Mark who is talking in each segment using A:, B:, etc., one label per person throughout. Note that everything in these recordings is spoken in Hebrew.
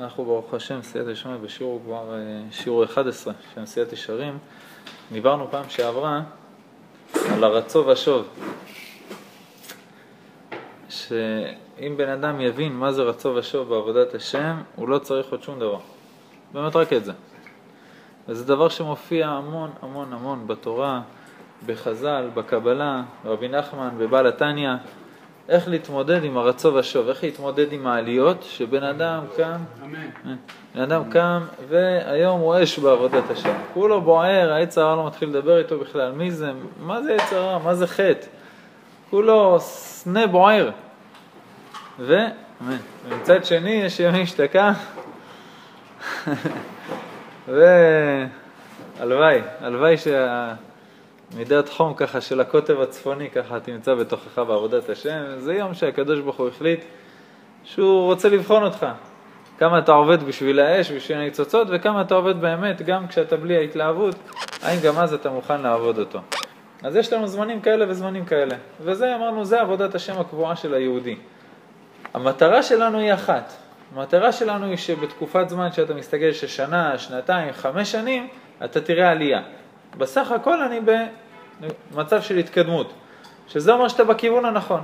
A: אנחנו ברוך השם, סייעת ישמע בשיעור כבר, אה, שיעור 11 של נשיאת ישרים. דיברנו פעם שעברה על הרצו ושוב. שאם בן אדם יבין מה זה רצו ושוב בעבודת השם, הוא לא צריך עוד שום דבר. באמת רק את זה. וזה דבר שמופיע המון המון המון בתורה, בחז"ל, בקבלה, רבי נחמן, בבעל התניא. איך להתמודד עם הרצו ושוב, איך להתמודד עם העליות, שבן אדם קם, בן אדם קם והיום הוא אש בעבודת השם. כולו בוער, העץ הרע לא מתחיל לדבר איתו בכלל, מי זה, מה זה עץ הרע, מה זה חטא? כולו סנה בוער. ומצד שני יש ימי שתקה, והלוואי, הלוואי שה... מידת חום ככה של הקוטב הצפוני ככה תמצא בתוכך בעבודת השם, זה יום שהקדוש ברוך הוא החליט שהוא רוצה לבחון אותך. כמה אתה עובד בשביל האש, בשביל הניצוצות, וכמה אתה עובד באמת, גם כשאתה בלי ההתלהבות, האם גם אז אתה מוכן לעבוד אותו. אז יש לנו זמנים כאלה וזמנים כאלה, וזה אמרנו, זה עבודת השם הקבועה של היהודי. המטרה שלנו היא אחת, המטרה שלנו היא שבתקופת זמן שאתה מסתכל של שנה, שנתיים, חמש שנים, אתה תראה עלייה. בסך הכל אני במצב של התקדמות, שזה אומר שאתה בכיוון הנכון.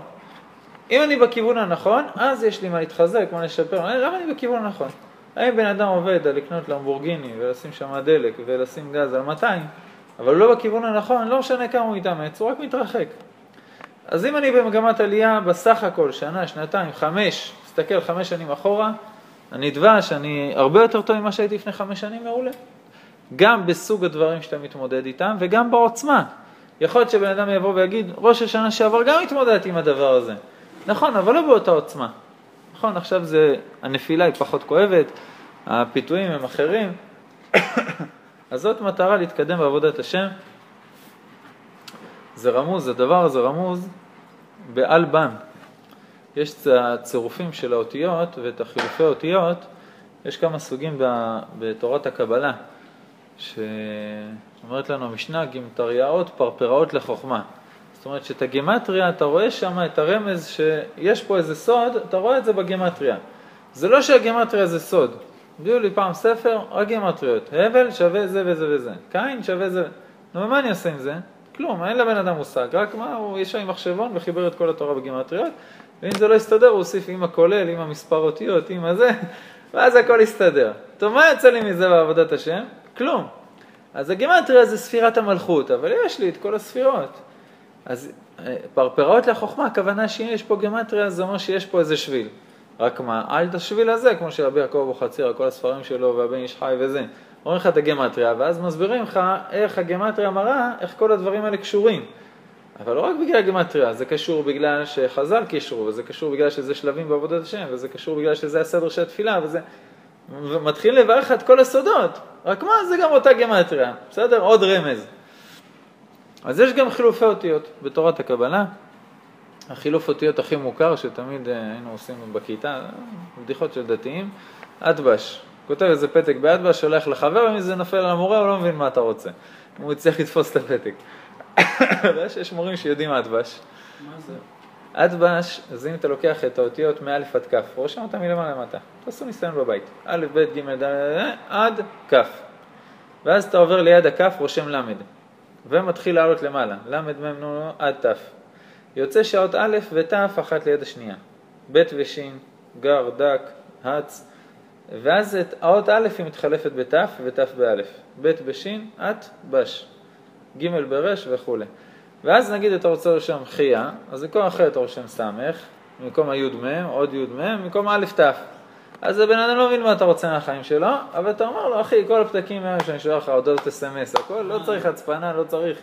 A: אם אני בכיוון הנכון, אז יש לי מה להתחזק, מה לשפר. למה אני בכיוון הנכון? האם בן אדם עובד על לקנות למבורגיני ולשים שם דלק ולשים גז על 200, אבל לא בכיוון הנכון, לא משנה כמה הוא יתאמץ, הוא רק מתרחק. אז אם אני במגמת עלייה בסך הכל, שנה, שנתיים, חמש, תסתכל חמש שנים אחורה, אני דבש, אני הרבה יותר טוב ממה שהייתי לפני חמש שנים, מעולה. גם בסוג הדברים שאתה מתמודד איתם וגם בעוצמה. יכול להיות שבן אדם יבוא ויגיד, ראש השנה שעבר גם התמודדתי עם הדבר הזה. נכון, אבל לא באותה עוצמה. נכון, עכשיו זה, הנפילה היא פחות כואבת, הפיתויים הם אחרים. אז זאת מטרה להתקדם בעבודת השם. זה רמוז, הדבר הזה רמוז באלבן. יש את הצירופים של האותיות ואת החילופי האותיות, יש כמה סוגים בתורת הקבלה. שאומרת לנו המשנה, גימטריאות פרפראות לחוכמה. זאת אומרת שאת הגימטריה, אתה רואה שם את הרמז שיש פה איזה סוד, אתה רואה את זה בגימטריה. זה לא שהגימטריה זה סוד. הביאו לי פעם ספר, רק גימטריות. הבל שווה זה וזה וזה. קין שווה זה. נו, מה אני אעשה עם זה? כלום, אין לבן אדם מושג. רק מה, הוא ישב עם מחשבון וחיבר את כל התורה בגימטריות, ואם זה לא יסתדר, הוא הוסיף עם הכולל, עם המספר אותיות, עם הזה, ואז הכל יסתדר. טוב, מה יצא לי מזה בעבודת השם? כלום. אז הגימטריה זה ספירת המלכות, אבל יש לי את כל הספירות. אז אה, פרפראות לחוכמה, הכוונה שיש פה גימטריה, זה אומר שיש פה איזה שביל. רק מה, אל את השביל הזה, כמו שרבי יעקב אבוחצירא, כל הספרים שלו, והבן איש חי וזה. אומרים לך את הגימטריה, ואז מסבירים לך איך הגימטריה מראה, איך כל הדברים האלה קשורים. אבל לא רק בגלל הגימטריה, זה קשור בגלל שחז"ל קישרו, וזה קשור בגלל שזה שלבים בעבודת השם, וזה קשור בגלל שזה הסדר של התפילה, וזה... ומתחיל לברך את כל הסודות. רק מה, זה גם אותה גמטריה, בסדר? עוד רמז. אז יש גם חילופי אותיות בתורת הקבלה. החילוף אותיות הכי מוכר שתמיד אה, היינו עושים בכיתה, בדיחות של דתיים, אדבש. כותב איזה פתק באדבש, שולח לחבר, אם זה נופל על המורה, הוא לא מבין מה אתה רוצה. הוא יצטרך לתפוס את הפתק. יש מורים שיודעים אדבש. מה זה? אדבש, אז אם אתה לוקח את האותיות מא' עד כ', רושם אותם מלמעלה למטה. תעשו ניסיון בבית. א', ב', ג', ד', עד כ'. ואז אתה עובר ליד הכ', רושם ל', ומתחיל לעלות למעלה. ל', מ', נ', עד ת'. יוצא שעות א' ות' אחת ליד השנייה. ב' וש', גר, דק, הץ, ואז את האות א' היא מתחלפת בת' ות' באלף. ב' בש', את, בש. ג' ברש וכולי. ואז נגיד אתה רוצה לרשום חייה, אז במקום אחר אתה רושם סמך, במקום הי"מ, עוד י"מ, במקום א' ת'. אז הבן אדם לא מבין מה אתה רוצה מהחיים שלו, אבל אתה אומר לו, אחי, כל הפתקים האלה שאני שולח לך, הודעות אס.אם.אס, הכל, לא צריך הצפנה, לא צריך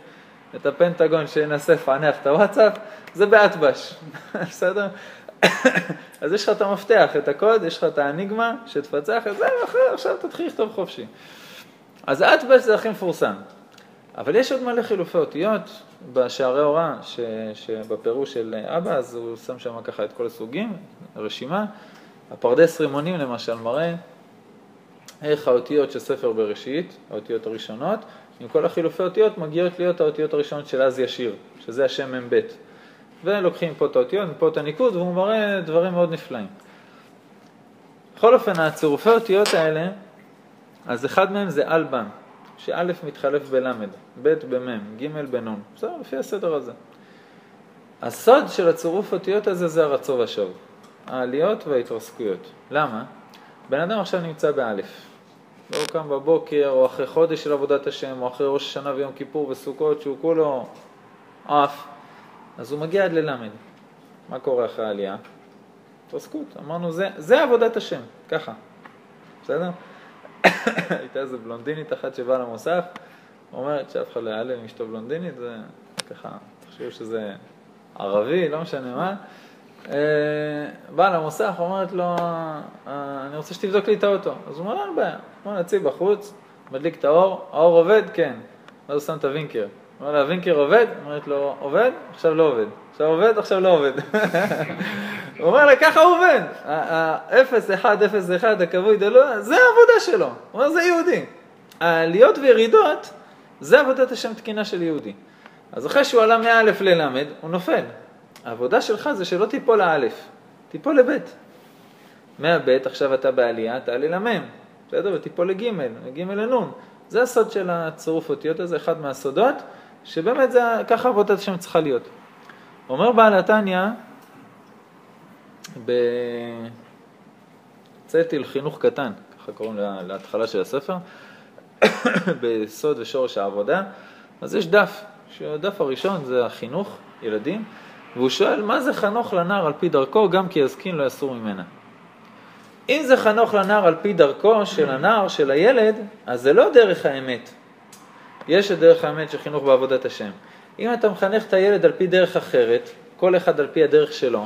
A: את הפנטגון שינסה לפענח את הוואטסאפ, זה באטבש, בסדר? אז יש לך את המפתח, את הקוד, יש לך את האניגמה שתפצח את זה, ואחרי עכשיו תתחיל לכתוב חופשי. אז אטבש זה הכי מפורסם. אבל יש עוד מלא חילופי אותיות, בשערי הוראה, ש, שבפירוש של אבא, אז הוא שם שם ככה את כל הסוגים, רשימה. הפרדס רימונים למשל מראה איך האותיות של ספר בראשית, האותיות הראשונות, עם כל החילופי אותיות מגיעות להיות האותיות הראשונות של אז ישיר, שזה השם מ"ב. ולוקחים פה את האותיות, פה את הניקוד, והוא מראה דברים מאוד נפלאים. בכל אופן, הצירופי אותיות האלה, אז אחד מהם זה אלבם, שא' מתחלף בל', ב' במ', ג' בנ', בסדר, לפי הסדר הזה. הסוד של הצירוף אותיות הזה זה הרצו ושוב, העליות וההתרסקויות. למה? בן אדם עכשיו נמצא באלף. לא קם בבוקר, או אחרי חודש של עבודת השם, או אחרי ראש השנה ויום כיפור וסוכות, שהוא כולו עף, אז הוא מגיע עד ללמד. מה קורה אחרי העלייה? התרסקות. אמרנו, זה, זה עבודת השם, ככה. בסדר? הייתה איזה בלונדינית אחת שבאה למוסף, אומרת שאף אחד לא יעלה עם אשתו בלונדינית, זה ככה, תחשבו שזה ערבי, לא משנה מה. אה, באה למוסך, אומרת לו, אה, אני רוצה שתבדוק לי את האוטו. אז הוא אומר, אין בעיה, בוא נציב בחוץ, מדליק את האור, האור עובד? כן. אז הוא שם את הווינקר. אומר לה, הווינקר עובד? אומרת לו, עובד? עכשיו לא עובד. עכשיו עובד, עכשיו לא עובד. הוא אומר לה, ככה הוא עובד. ה-0-1-0-1, הכבוי דלו, זה העבודה שלו. הוא אומר, זה יהודי. העליות וירידות, זה עבודת השם תקינה של יהודי. אז אחרי שהוא עלה מא' לל', הוא נופל. העבודה שלך זה שלא תיפול לאלף, תיפול לבית. מהבית, עכשיו אתה בעלייה, תעלה למם, בסדר? ותיפול לגימל, לגימל לנון. זה הסוד של הצירוף אותיות הזה, אחד מהסודות, שבאמת זה, ככה עבודת השם צריכה להיות. אומר בעל התניא, בצאתי לחינוך קטן, ככה קוראים להתחלה של הספר, בסוד ושורש העבודה, אז יש דף, שהדף הראשון זה החינוך, ילדים, והוא שואל, מה זה חנוך לנער על פי דרכו, גם כי יזקין לא יסור ממנה. אם זה חנוך לנער על פי דרכו של הנער, של הילד, אז זה לא דרך האמת. יש את דרך האמת של חינוך בעבודת השם. אם אתה מחנך את הילד על פי דרך אחרת, כל אחד על פי הדרך שלו,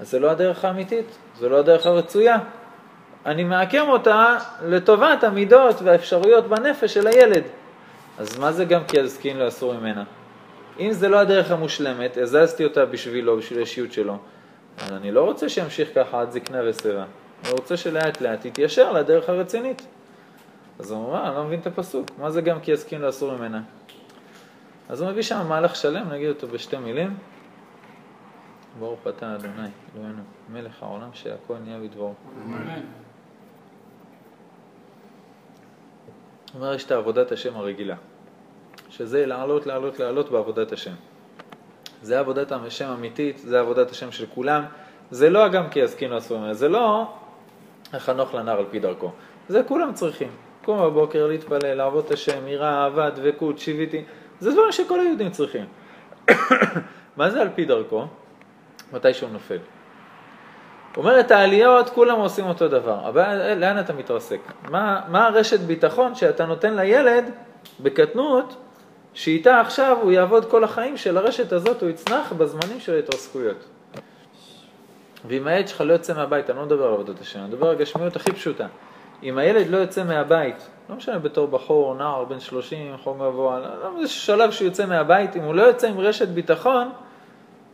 A: אז זה לא הדרך האמיתית, זה לא הדרך הרצויה. אני מעקם אותה לטובת המידות והאפשרויות בנפש של הילד. אז מה זה גם כי יזקין לא יסור ממנה? אם זה לא הדרך המושלמת, הזזתי אותה בשבילו, בשביל האישיות שלו, אז אני לא רוצה שימשיך ככה עד זקנה ושיבה. אני רוצה שלאט לאט יתיישר לדרך הרצינית. אז הוא אומר, אני לא מבין את הפסוק, מה זה גם כי יסכים לאסור ממנה? אז הוא מביא שם מהלך שלם, נגיד אותו בשתי מילים. ברוך אתה אדוני, אלוהינו, מלך העולם שהכל נהיה בדברו. אמן. אומר, יש את עבודת השם הרגילה. שזה לעלות, לעלות, לעלות בעבודת השם. זה עבודת השם אמיתית, זה עבודת השם של כולם. זה לא הגם כי יזקינו אסורים, זה לא החנוך לנער על פי דרכו. זה כולם צריכים. קום בבוקר, להתפלל, לעבוד את השם, יראה, אהבה, דבקות, שיוויתי. זה דברים שכל היהודים צריכים. מה זה על פי דרכו? מתי שהוא נופל. אומר את העליות, כולם עושים אותו דבר. אבל לאן אתה מתרסק? מה, מה הרשת ביטחון שאתה נותן לילד בקטנות שאיתה עכשיו הוא יעבוד כל החיים של הרשת הזאת, הוא יצנח בזמנים של ההתרסקויות. ואם הילד שלך לא יוצא מהבית, אני לא מדבר על עבודת השם, אני מדבר על הגשמיות הכי פשוטה. אם הילד לא יוצא מהבית, לא משנה בתור בחור, נער, בן 30, חום גבוה, לא, לא, יש שלב שהוא יוצא מהבית, אם הוא לא יוצא עם רשת ביטחון,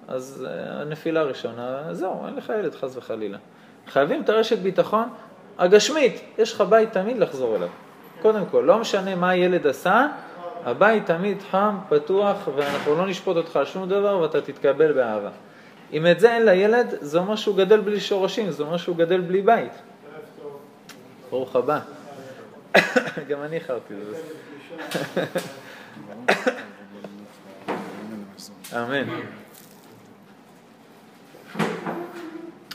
A: אז אה, הנפילה הראשונה, זהו, אין לך ילד חס וחלילה. חייבים את הרשת ביטחון הגשמית, יש לך בית תמיד לחזור אליו. קודם כל, לא משנה מה הילד עשה, הבית תמיד חם, פתוח, ואנחנו לא נשפוט אותך על שום דבר ואתה תתקבל באהבה. אם את זה אין לילד, זה אומר שהוא גדל בלי שורשים, זה אומר שהוא גדל בלי בית. ברוך הבא. גם אני איחרתי לזה. אמן.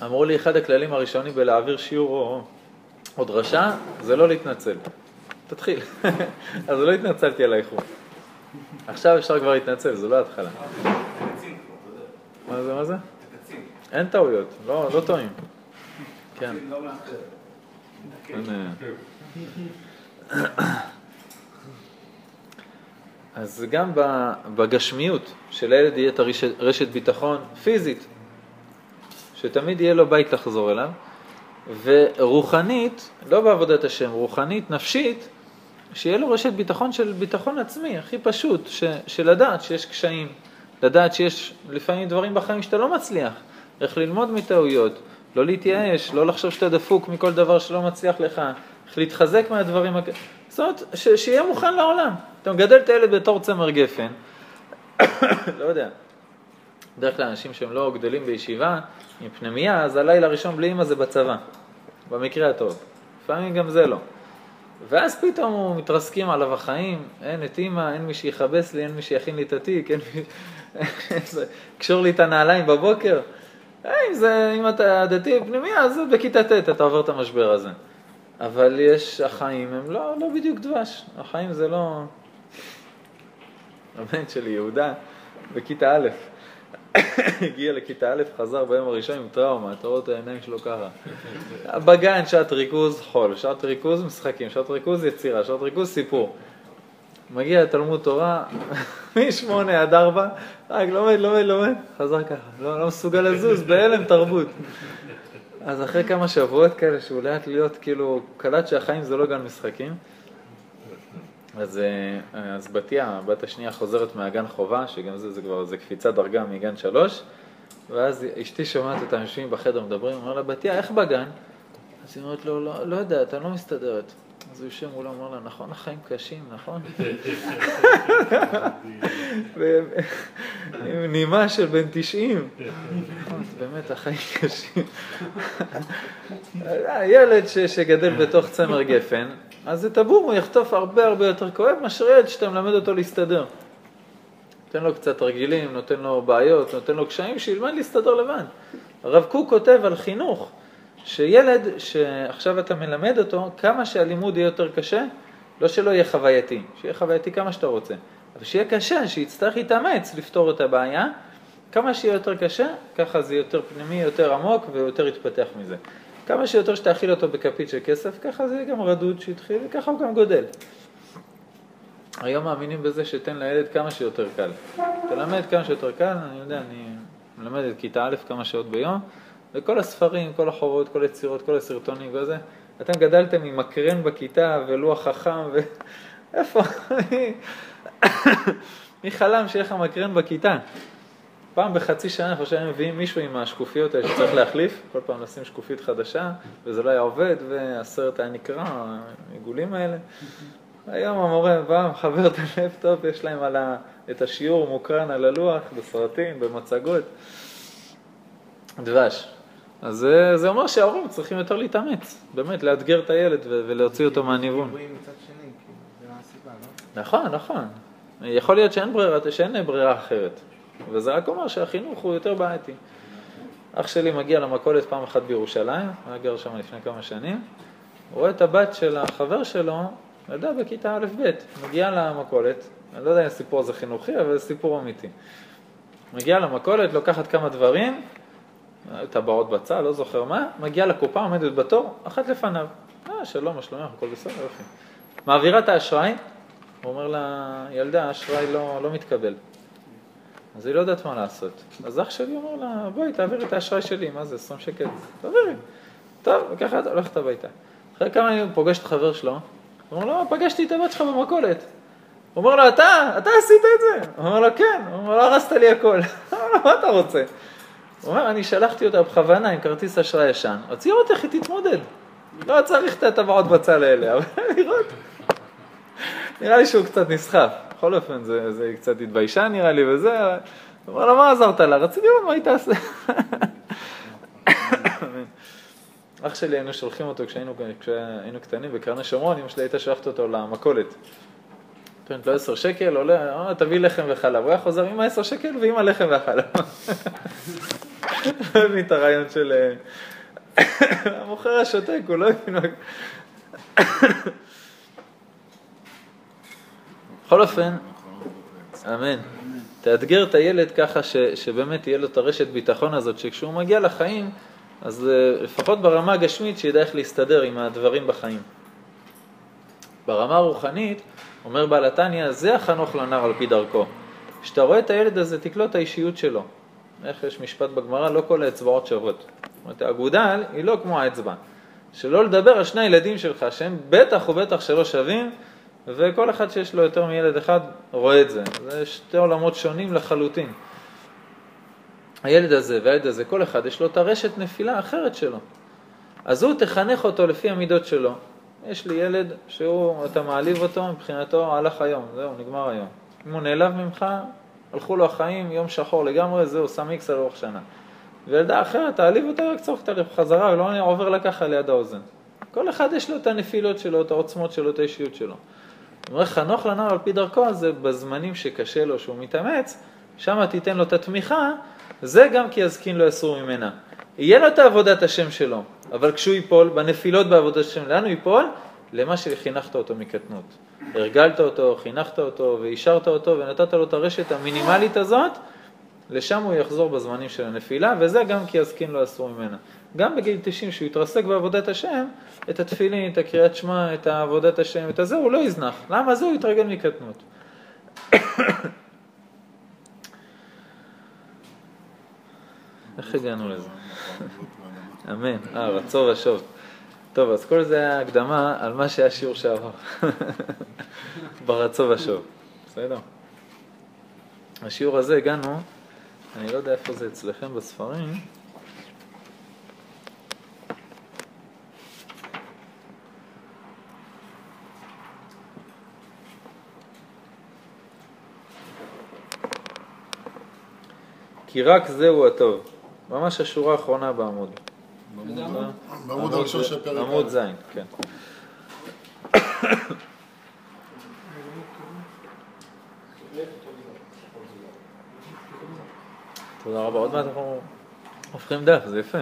A: אמרו לי, אחד הכללים הראשונים בלהעביר שיעור או, או דרשה, זה לא להתנצל. תתחיל. אז לא התנצלתי על האיחור. עכשיו אפשר כבר להתנצל, זו לא התחלה. מה זה, מה זה? אין טעויות, לא, לא טועים. כן. אז גם בגשמיות של הילד יהיה את הרשת ביטחון פיזית, שתמיד יהיה לו בית לחזור אליו, ורוחנית, לא בעבודת השם, רוחנית, נפשית, שיהיה לו רשת ביטחון של ביטחון עצמי, הכי פשוט, ש, של לדעת שיש קשיים, לדעת שיש לפעמים דברים בחיים שאתה לא מצליח, איך ללמוד מטעויות, לא להתייאש, לא לחשוב שאתה דפוק מכל דבר שלא מצליח לך, איך להתחזק מהדברים, זאת אומרת, ש, שיהיה מוכן לעולם. אתה מגדל את הילד בתור צמר גפן, לא יודע, בדרך כלל אנשים שהם לא גדלים בישיבה, עם פנימייה, אז הלילה הראשון בלי אמא זה בצבא. במקרה הטוב. לפעמים גם זה לא. ואז פתאום הוא מתרסקים עליו החיים, אין את אימא, אין מי שיכבס לי, אין מי שיכין לי את התיק, אין מי... קשור לי את הנעליים בבוקר. אם, זה, אם אתה דתי בפנימיה, אז בכיתה ט' אתה עובר את המשבר הזה. אבל יש, החיים הם לא, לא בדיוק דבש, החיים זה לא... הבן שלי, יהודה, בכיתה א', הגיע לכיתה א', חזר ביום הראשון עם טראומה, אתה רואה את העיניים שלו ככה. בגן, שעת ריכוז, חול, שעת ריכוז, משחקים, שעת ריכוז, יצירה, שעת ריכוז, סיפור. מגיע לתלמוד תורה, מ-8 עד 4, רק לומד, לומד, לומד, חזר ככה, לא, לא מסוגל לזוז, בהלם תרבות. אז אחרי כמה שבועות כאלה שהוא לאט להיות, כאילו, קלט שהחיים זה לא גן משחקים, אז, אה, אז בתיה, הבת השנייה חוזרת מהגן חובה, שגם זה, זה כבר, זה קפיצת דרגה מגן שלוש, ואז אשתי שומעת אותם יושבים בחדר מדברים, אומר לה, בתיה, איך בגן? אז היא אומרת לו, לא, לא יודעת, אני לא מסתדרת. אז הוא יושב מולו, אומר לה, נכון, החיים קשים, נכון? עם נימה של בן 90. נכון, באמת, החיים קשים. ילד שגדל בתוך צמר גפן, אז את הבור הוא יחטוף הרבה הרבה יותר כואב מאשר ילד שאתה מלמד אותו להסתדר. נותן לו קצת תרגילים, נותן לו בעיות, נותן לו קשיים, שילמד להסתדר לבד. הרב קוק כותב על חינוך, שילד שעכשיו אתה מלמד אותו, כמה שהלימוד יהיה יותר קשה, לא שלא יהיה חווייתי, שיהיה חווייתי כמה שאתה רוצה, אבל שיהיה קשה, שיצטרך להתאמץ לפתור את הבעיה, כמה שיהיה יותר קשה, ככה זה יותר פנימי, יותר עמוק ויותר יתפתח מזה. כמה שיותר שתאכיל אותו בכפית של כסף, ככה זה גם רדוד שהתחיל וככה הוא גם גודל. היום מאמינים בזה שתן לילד כמה שיותר קל. תלמד כמה שיותר קל, אני יודע, אני מלמד את כיתה א' כמה שעות ביום, וכל הספרים, כל החובות, כל היצירות, כל הסרטונים וזה, אתם גדלתם עם מקרן בכיתה ולוח חכם ו... איפה? מי חלם שיהיה לך מקרן בכיתה? פעם בחצי שנה אני חושב מביאים מישהו עם השקופיות האלה שצריך להחליף, כל פעם לשים שקופית חדשה, וזה לא היה עובד, והסרט היה נקרע, העיגולים האלה. היום המורה בא, מחבר את הלפטופ, יש להם ה... את השיעור מוקרן על הלוח, בסרטים, במצגות. דבש. אז זה, זה אומר שההורים צריכים יותר להתאמץ, באמת, לאתגר את הילד ולהוציא אותו מהניוון. נכון, נכון. יכול להיות שאין ברירה, שאין ברירה אחרת. וזה רק אומר שהחינוך הוא יותר בעייתי. אח שלי מגיע למכולת פעם אחת בירושלים, היה גר שם לפני כמה שנים, הוא רואה את הבת של החבר שלו, ילדה בכיתה א'-ב', מגיעה למכולת, אני לא יודע אם הסיפור הזה חינוכי, אבל זה סיפור אמיתי. מגיעה למכולת, לוקחת כמה דברים, טבעות בצל, לא זוכר מה, מגיעה לקופה, עומדת בתור, אחת לפניו. אה, שלום, מה שלומך, הכל בסדר, יופי. מעבירה את האשראי, הוא אומר לה, ילדה, האשראי לא, לא מתקבל. אז היא לא יודעת מה לעשות. אז אח שלי אומר לה, בואי, תעבירי את האשראי שלי, מה זה, 20 שקל? תעבירי. טוב, וככה הולכת הביתה. אחרי כמה ימים הוא פוגש את חבר שלו, הוא אומר לו, פגשתי את הבת שלך במכולת. הוא אומר לו, אתה, אתה עשית את זה? הוא אומר לו, כן. הוא אומר לו, הרסת לי הכל. הוא אומר לו, מה אתה רוצה? הוא אומר, אני שלחתי אותה בכוונה עם כרטיס אשראי ישן, רציתי לראות איך היא תתמודד. לא צריך את הטבעות בצל האלה, אבל לראות. נראה לי שהוא קצת נסחף. בכל אופן, זה, זה קצת התביישה נראה לי וזה. הוא אומר לו, מה עזרת לה? רציתי לראות מה היא תעשה. אח שלי היינו שולחים אותו כשהיינו, כשהיינו קטנים בקרני שומרון, אמא שלי הייתה שולחת אותו למכולת. נותנת לו עשר שקל, עולה, תביא לחם וחלב. הוא היה חוזר עם העשר שקל ועם הלחם והחלב. לא מבין את הרעיון של... אה, המוכר השותק, הוא לא הבין. בכל אופן, אמן. תאתגר את הילד ככה ש, שבאמת תהיה לו את הרשת ביטחון הזאת, שכשהוא מגיע לחיים, אז אה, לפחות ברמה הגשמית שידע איך להסתדר עם הדברים בחיים. ברמה הרוחנית, אומר בעל התניא, זה החנוך לנער על פי דרכו. כשאתה רואה את הילד הזה, תקלוט את האישיות שלו. איך יש משפט בגמרא, לא כל האצבעות שוות. זאת אומרת, האגודל היא לא כמו האצבע. שלא לדבר על שני הילדים שלך, שהם בטח ובטח שלא שווים, וכל אחד שיש לו יותר מילד אחד רואה את זה. זה שתי עולמות שונים לחלוטין. הילד הזה והילד הזה, כל אחד יש לו את הרשת נפילה האחרת שלו. אז הוא תחנך אותו לפי המידות שלו. יש לי ילד שהוא, אתה מעליב אותו, מבחינתו הלך היום, זהו, נגמר היום. אם הוא נעלב ממך, הלכו לו החיים, יום שחור לגמרי, זהו, שם איקס על אורך שנה. וילדה אחרת תעליב אותה, רק צורך אותה בחזרה, ולא עובר לה ככה ליד האוזן. כל אחד יש לו את הנפילות שלו, את העוצמות שלו, את האישיות שלו. הוא אומר, חנוך לנער על פי דרכו, זה בזמנים שקשה לו, שהוא מתאמץ, שם תיתן לו את התמיכה, זה גם כי יזקין לא יסור ממנה. יהיה לו את עבודת השם שלו, אבל כשהוא ייפול, בנפילות בעבודת השם, לאן הוא ייפול? למה שחינכת אותו מקטנות. הרגלת אותו, חינכת אותו, ואישרת אותו, ונתת לו את הרשת המינימלית הזאת, לשם הוא יחזור בזמנים של הנפילה, וזה גם כי יזקין לא אסור ממנה. גם בגיל 90, שהוא יתרסק בעבודת השם, את התפילין, את הקריאת שמע, את עבודת השם, את הזה, הוא לא יזנח. למה? זה הוא יתרגל מקטנות. איך הגענו לזה? אמן. אה, רצו ושוב. טוב, אז כל זה היה הקדמה על מה שהיה שיעור שעבר. ברצו ושוב. בסדר? השיעור הזה הגענו, אני לא יודע איפה זה אצלכם בספרים. כי רק זהו הטוב. ממש השורה האחרונה בעמוד.
B: בעמוד הראשון של פרק
A: עמוד ז', כן. תודה רבה, עוד מעט אנחנו הופכים דף, זה יפה.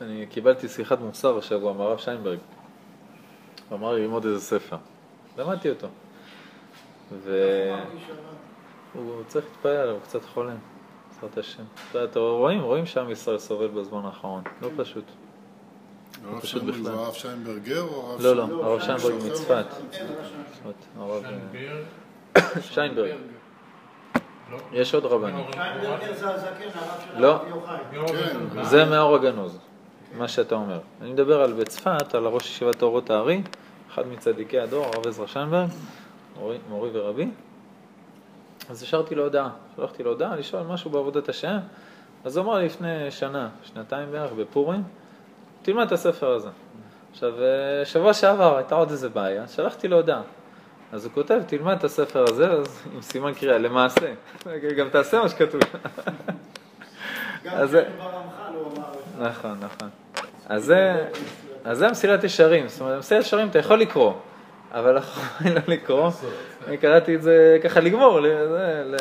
A: אני קיבלתי שיחת מוסר השבוע מהרב שיינברג. הוא אמר לי ללמוד איזה ספר. למדתי אותו. והוא צריך להתפלל עליו, הוא קצת חולה, בעזרת השם. אתם רואים, רואים שעם ישראל סובל בזמן האחרון, לא פשוט.
B: הרב
A: פשוט
B: שיינברג
A: בכלל.
B: זה הרב שיינברגר או הרב
A: לא, לא,
B: שיינברג?
A: הרב שיינברג
B: מישהו אחר?
A: מצפת. צפת, הרב שיינברג. יש עוד רבנים.
C: שיינברגר זה הזקן, הרב של
A: לא.
C: הרב יוחאי.
B: כן,
A: זה מאור הגנוז, מה שאתה אומר. אני מדבר על בצפת, על הראש ישיבת אורות הארי, אחד מצדיקי הדור, הרב עזרא שיינברג, מורי ורבי. אז השארתי לו הודעה, שלחתי לו הודעה לשאול משהו בעבודת השם. אז הוא אמר לי לפני שנה, שנתיים בערך, בפורים, תלמד את הספר הזה. עכשיו, אה, שבוע שעבר הייתה עוד איזה בעיה, שלחתי לו הודעה. אז הוא כותב, תלמד את הספר הזה, אז עם סימן קריאה, למעשה. גם תעשה מה שכתוב.
C: גם
A: אז זה-
C: כשהיינו ברמח"ל הוא אמר את זה.
A: נכון, נכון. אז זה מסילת ישרים, זאת אומרת, מסילת ישרים אתה יכול לקרוא, אבל היא לא לקרוא. אני קראתי את זה ככה לגמור,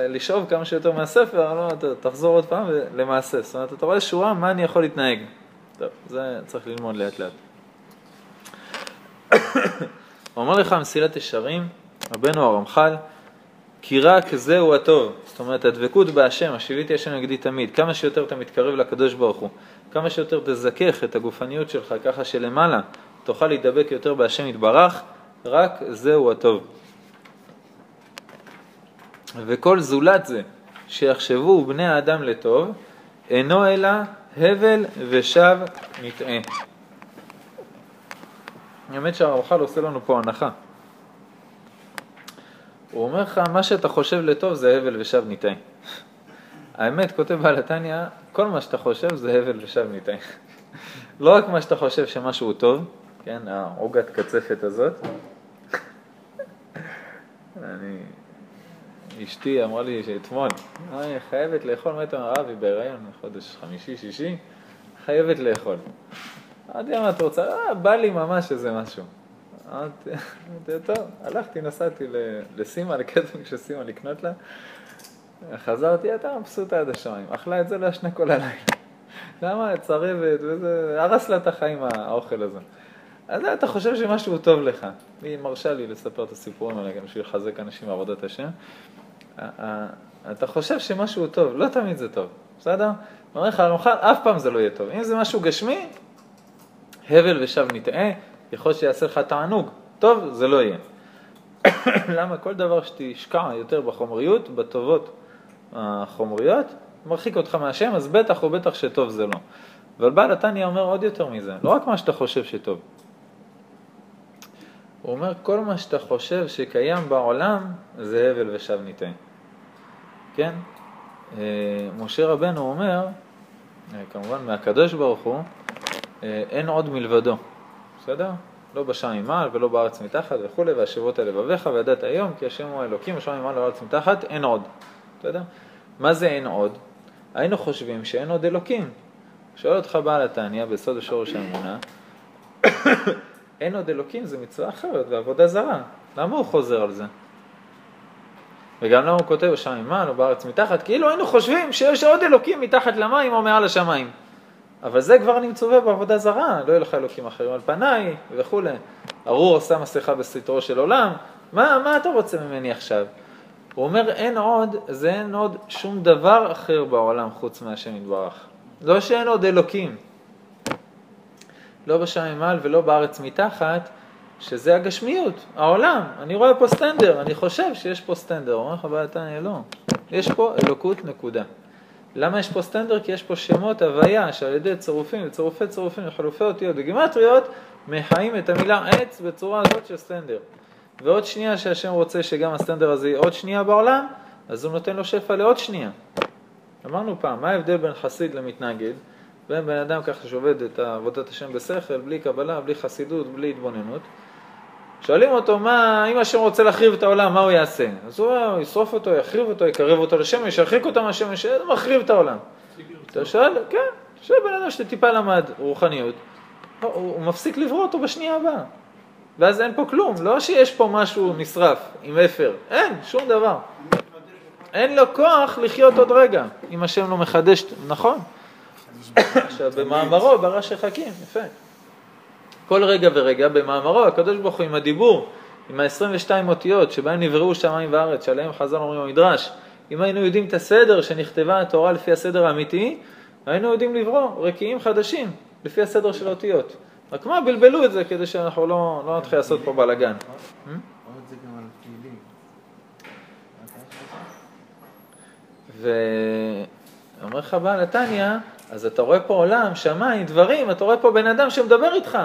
A: לשאוב כמה שיותר מהספר, לא, תחזור עוד פעם למעשה. זאת אומרת, אתה רואה שורה, מה אני יכול להתנהג. טוב, זה צריך ללמוד לאט לאט. הוא אומר לך, מסילת ישרים, רבנו הרמח"ל, כי רק זהו הטוב. זאת אומרת, הדבקות בהשם, השיביתי השם נגדי תמיד. כמה שיותר אתה מתקרב לקדוש ברוך הוא, כמה שיותר תזכך את הגופניות שלך, ככה שלמעלה תוכל להידבק יותר בהשם יתברך, רק זהו הטוב. וכל זולת זה שיחשבו בני האדם לטוב, אינו אלא הבל ושב נטעה. האמת שהרמח"ל עושה לנו פה הנחה. הוא אומר לך, מה שאתה חושב לטוב זה הבל ושב ניתאי. האמת, כותב בעל התניא, כל מה שאתה חושב זה הבל ושב ניתאי. לא רק מה שאתה חושב שמשהו טוב, כן, העוגת קצפת הזאת. אני, אשתי אמרה לי שאתמול, "אה, היא חייבת לאכול, מה אתה אומר, אבי בהיריון, חודש חמישי, שישי, חייבת לאכול. אמרתי לה, מה את רוצה? אה, בא לי ממש איזה משהו. אמרתי, טוב, הלכתי, נסעתי לסימה, לקטן של סימה לקנות לה. חזרתי, הייתה מבסוטה עד השמיים. אכלה את זה, לא ישנה כל הלילה. למה? צרבת וזה, הרס לה את החיים האוכל הזה. אז אתה חושב שמשהו טוב לך. היא מרשה לי לספר את הסיפורים האלה גם בשביל לחזק אנשים בעבודת השם. אתה חושב שמשהו טוב, לא תמיד זה טוב, בסדר? אומר לך הרמח"ל, אף פעם זה לא יהיה טוב. אם זה משהו גשמי, הבל ושב נטעה, יכול שיעשה לך תענוג. טוב, זה לא יהיה. למה? כל דבר שתשקע יותר בחומריות, בטובות החומריות, מרחיק אותך מהשם, אז בטח או בטח שטוב זה לא. אבל בעל התניא אומר עוד יותר מזה, לא רק מה שאתה חושב שטוב. הוא אומר, כל מה שאתה חושב שקיים בעולם, זה הבל ושב ניתן. כן? אה, משה רבנו אומר, אה, כמובן מהקדוש ברוך הוא, אה, אין עוד מלבדו, בסדר? לא בשמיים מעל ולא בארץ מתחת וכולי, והשבות על לבביך וידעת היום כי השם הוא האלוקים, השמיים מעל והארץ מתחת, אין עוד. יודע? מה זה אין עוד? היינו חושבים שאין עוד אלוקים. שואל אותך בעל התניא בסוד השורש האמונה, אין עוד אלוקים זה מצווה אחרת ועבודה זרה. למה הוא חוזר על זה? וגם למה הוא כותב מעל או בארץ מתחת? כאילו היינו חושבים שיש עוד אלוקים מתחת למים או מעל השמיים. אבל זה כבר אני מצווה בעבודה זרה, לא יהיו לך אלוקים אחרים על פניי וכולי. ארור עושה מסכה בסתרו של עולם, מה, מה אתה רוצה ממני עכשיו? הוא אומר אין עוד, זה אין עוד שום דבר אחר בעולם חוץ מהשם יתברך. לא שאין עוד אלוקים. לא בשמיים מעל ולא בארץ מתחת, שזה הגשמיות, העולם. אני רואה פה סטנדר, אני חושב שיש פה סטנדר. אומר לך בעל תניא, לא. יש פה אלוקות נקודה. למה יש פה סטנדר? כי יש פה שמות הוויה שעל ידי צירופים וצירופי צירופים וחילופי אותיות וגימטריות מחיים את המילה עץ בצורה הזאת של סטנדר. ועוד שנייה שהשם רוצה שגם הסטנדר הזה יהיה עוד שנייה בעולם, אז הוא נותן לו שפע לעוד שנייה. אמרנו פעם, מה ההבדל בין חסיד למתנגד? בין בן אדם ככה שעובד את עבודת השם בשכל, בלי קבלה, בלי חסידות, בלי התבוננות. שואלים אותו, מה, אם השם רוצה להחריב את העולם, מה הוא יעשה? אז הוא ישרוף אותו, יחריב אותו, יקרב אותו לשמש, ירחיק אותו מהשמש, הוא מחריב את העולם. אתה שואל, כן, שואל בן אדם שטיפה למד רוחניות, הוא, הוא מפסיק לברוא אותו בשנייה הבאה. ואז אין פה כלום, לא שיש פה משהו נשרף עם אפר, אין, שום דבר. אין לו כוח לחיות עוד רגע, אם השם לא מחדש, נכון? עכשיו, במאמרו, ברש החכים, יפה. כל רגע ורגע במאמרו, הקדוש ברוך הוא עם הדיבור, עם ה-22 אותיות שבהם נבראו שמיים וארץ, שעליהם חז"ל אומרים במדרש, אם היינו יודעים את הסדר שנכתבה התורה לפי הסדר האמיתי, היינו יודעים לברוא רקיעים חדשים לפי הסדר של האותיות. רק מה, בלבלו את זה כדי שאנחנו לא, לא נתחיל לעשות פה בלאגן. ואומר לך בעל התניא, אז אתה רואה פה עולם, שמיים, דברים, אתה רואה פה בן אדם שמדבר איתך.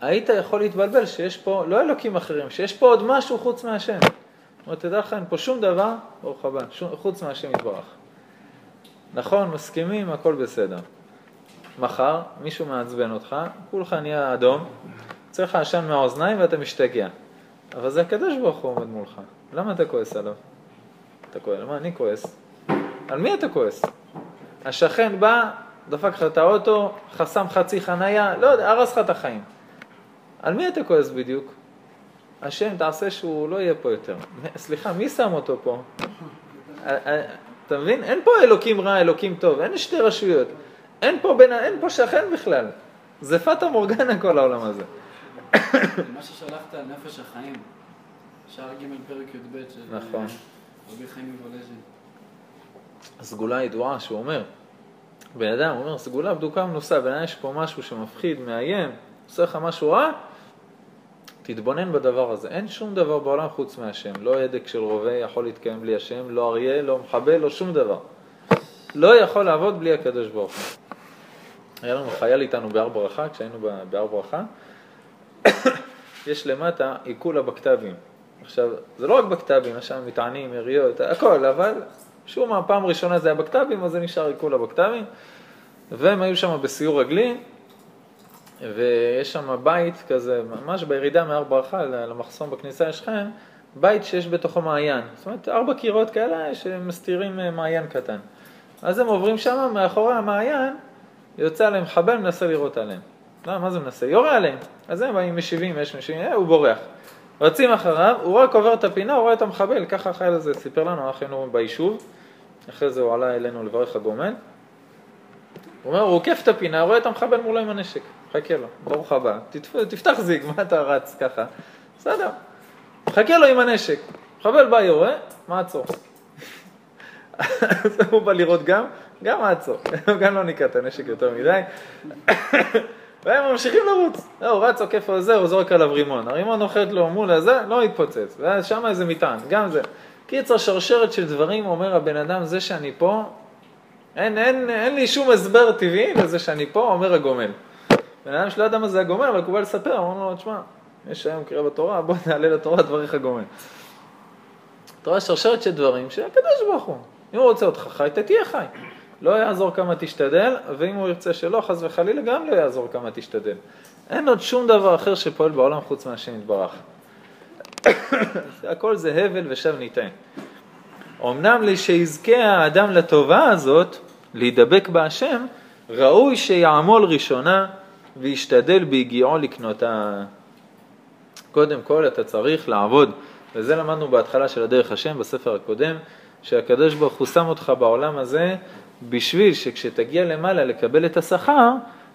A: היית יכול להתבלבל שיש פה לא אלוקים אחרים, שיש פה עוד משהו חוץ מהשם. זאת אומרת, תדע לך, אין פה שום דבר, ברוך הבא, חוץ מהשם יתברך. נכון, מסכימים, הכל בסדר. מחר, מישהו מעצבן אותך, כולך נהיה אדום, יוצא לך עשן מהאוזניים ואתה משתגע. אבל זה הקדוש ברוך הוא עומד מולך. למה אתה כועס עליו? אתה כועס, למה אני כועס? על מי אתה כועס? השכן בא, דפק לך את האוטו, חסם חצי חנייה, לא יודע, הרס לך את החיים. על מי אתה כועס בדיוק? השם, תעשה שהוא לא יהיה פה יותר. סליחה, מי שם אותו פה? אתה מבין? אין פה אלוקים רע, אלוקים טוב, אין שתי רשויות. אין פה, בין, אין פה שכן בכלל. זה פטה מורגנה כל העולם הזה.
D: מה ששלחת על נפש החיים, שער ג' פרק י"ב של
A: נכון.
D: רבי חיים מוולז'ין.
A: הסגולה ידועה שהוא אומר, בן אדם אומר, סגולה בדוקה מנוסה, בן אדם יש פה משהו שמפחיד, מאיים, עושה לך משהו רע, תתבונן בדבר הזה. אין שום דבר בעולם חוץ מהשם. לא הדק של רובה יכול להתקיים בלי השם, לא אריה, לא מחבל, לא שום דבר. לא יכול לעבוד בלי הקדוש ברוך הוא. היה לנו חייל איתנו בהר ברכה, כשהיינו בהר ברכה, יש למטה עיכול הבקת"בים. עכשיו, זה לא רק בקת"בים, יש שם מטענים, יריות, הכל, אבל שוב מה, פעם ראשונה זה היה בקת"בים, אז זה נשאר עיכול הבקת"בים, והם היו שם בסיור רגלי, ויש שם בית כזה, ממש בירידה מהר ברכה למחסום בכניסה לשכם, בית שיש בתוכו מעיין. זאת אומרת, ארבע קירות כאלה שמסתירים אה, מעיין קטן. אז הם עוברים שם, מאחורי המעיין, יוצא עליהם חבל, מנסה לירות עליהם. לא, מה זה מנסה? יורה עליהם. אז הם באים משיבים, יש משיבים, אה, הוא בורח. רצים אחריו, הוא רק עובר את הפינה, הוא רואה את המחבל, ככה החייל הזה סיפר לנו, אנחנו ביישוב, אחרי זה הוא עלה אלינו לברך הגומן. הוא אומר, הוא עוקף את הפינה, רואה את המחבל מולו עם הנשק, חכה לו, ברוך הבא, תפתח זיג, מה אתה רץ ככה? בסדר, חכה לו עם הנשק, מחבל בא יורה, מעצור. אז הוא בא לראות גם, גם מעצור, גם לא ניקה את הנשק יותר מדי. והם ממשיכים לרוץ. הוא רץ, עוקף על זה, הוא זורק עליו רימון. הרימון נוחת לו מול הזה, לא יתפוצץ. ואז שם איזה מטען, גם זה. קיצר, שרשרת של דברים, אומר הבן אדם, זה שאני פה, אין, אין, אין לי שום הסבר טבעי לזה שאני פה, אומר הגומל. בן אדם שלא יודע מה זה הגומל, אבל הוא בא לספר, אמרנו לו, תשמע, יש היום קריאה בתורה, בוא נעלה לתורה דבריך גומל. אתה רואה שרשרת של דברים שהקדוש ברוך הוא, אם הוא רוצה אותך חי, אתה תהיה חי. לא יעזור כמה תשתדל, ואם הוא ירצה שלא, חס וחלילה, גם לא יעזור כמה תשתדל. אין עוד שום דבר אחר שפועל בעולם חוץ מהשם יתברך. הכל זה הבל ושב ניתן. אמנם לשיזכה האדם לטובה הזאת, להידבק בהשם, ראוי שיעמול ראשונה וישתדל בהגיעו לקנותה. קודם כל אתה צריך לעבוד, וזה למדנו בהתחלה של הדרך השם בספר הקודם, שהקדוש ברוך הוא שם אותך בעולם הזה בשביל שכשתגיע למעלה לקבל את השכר,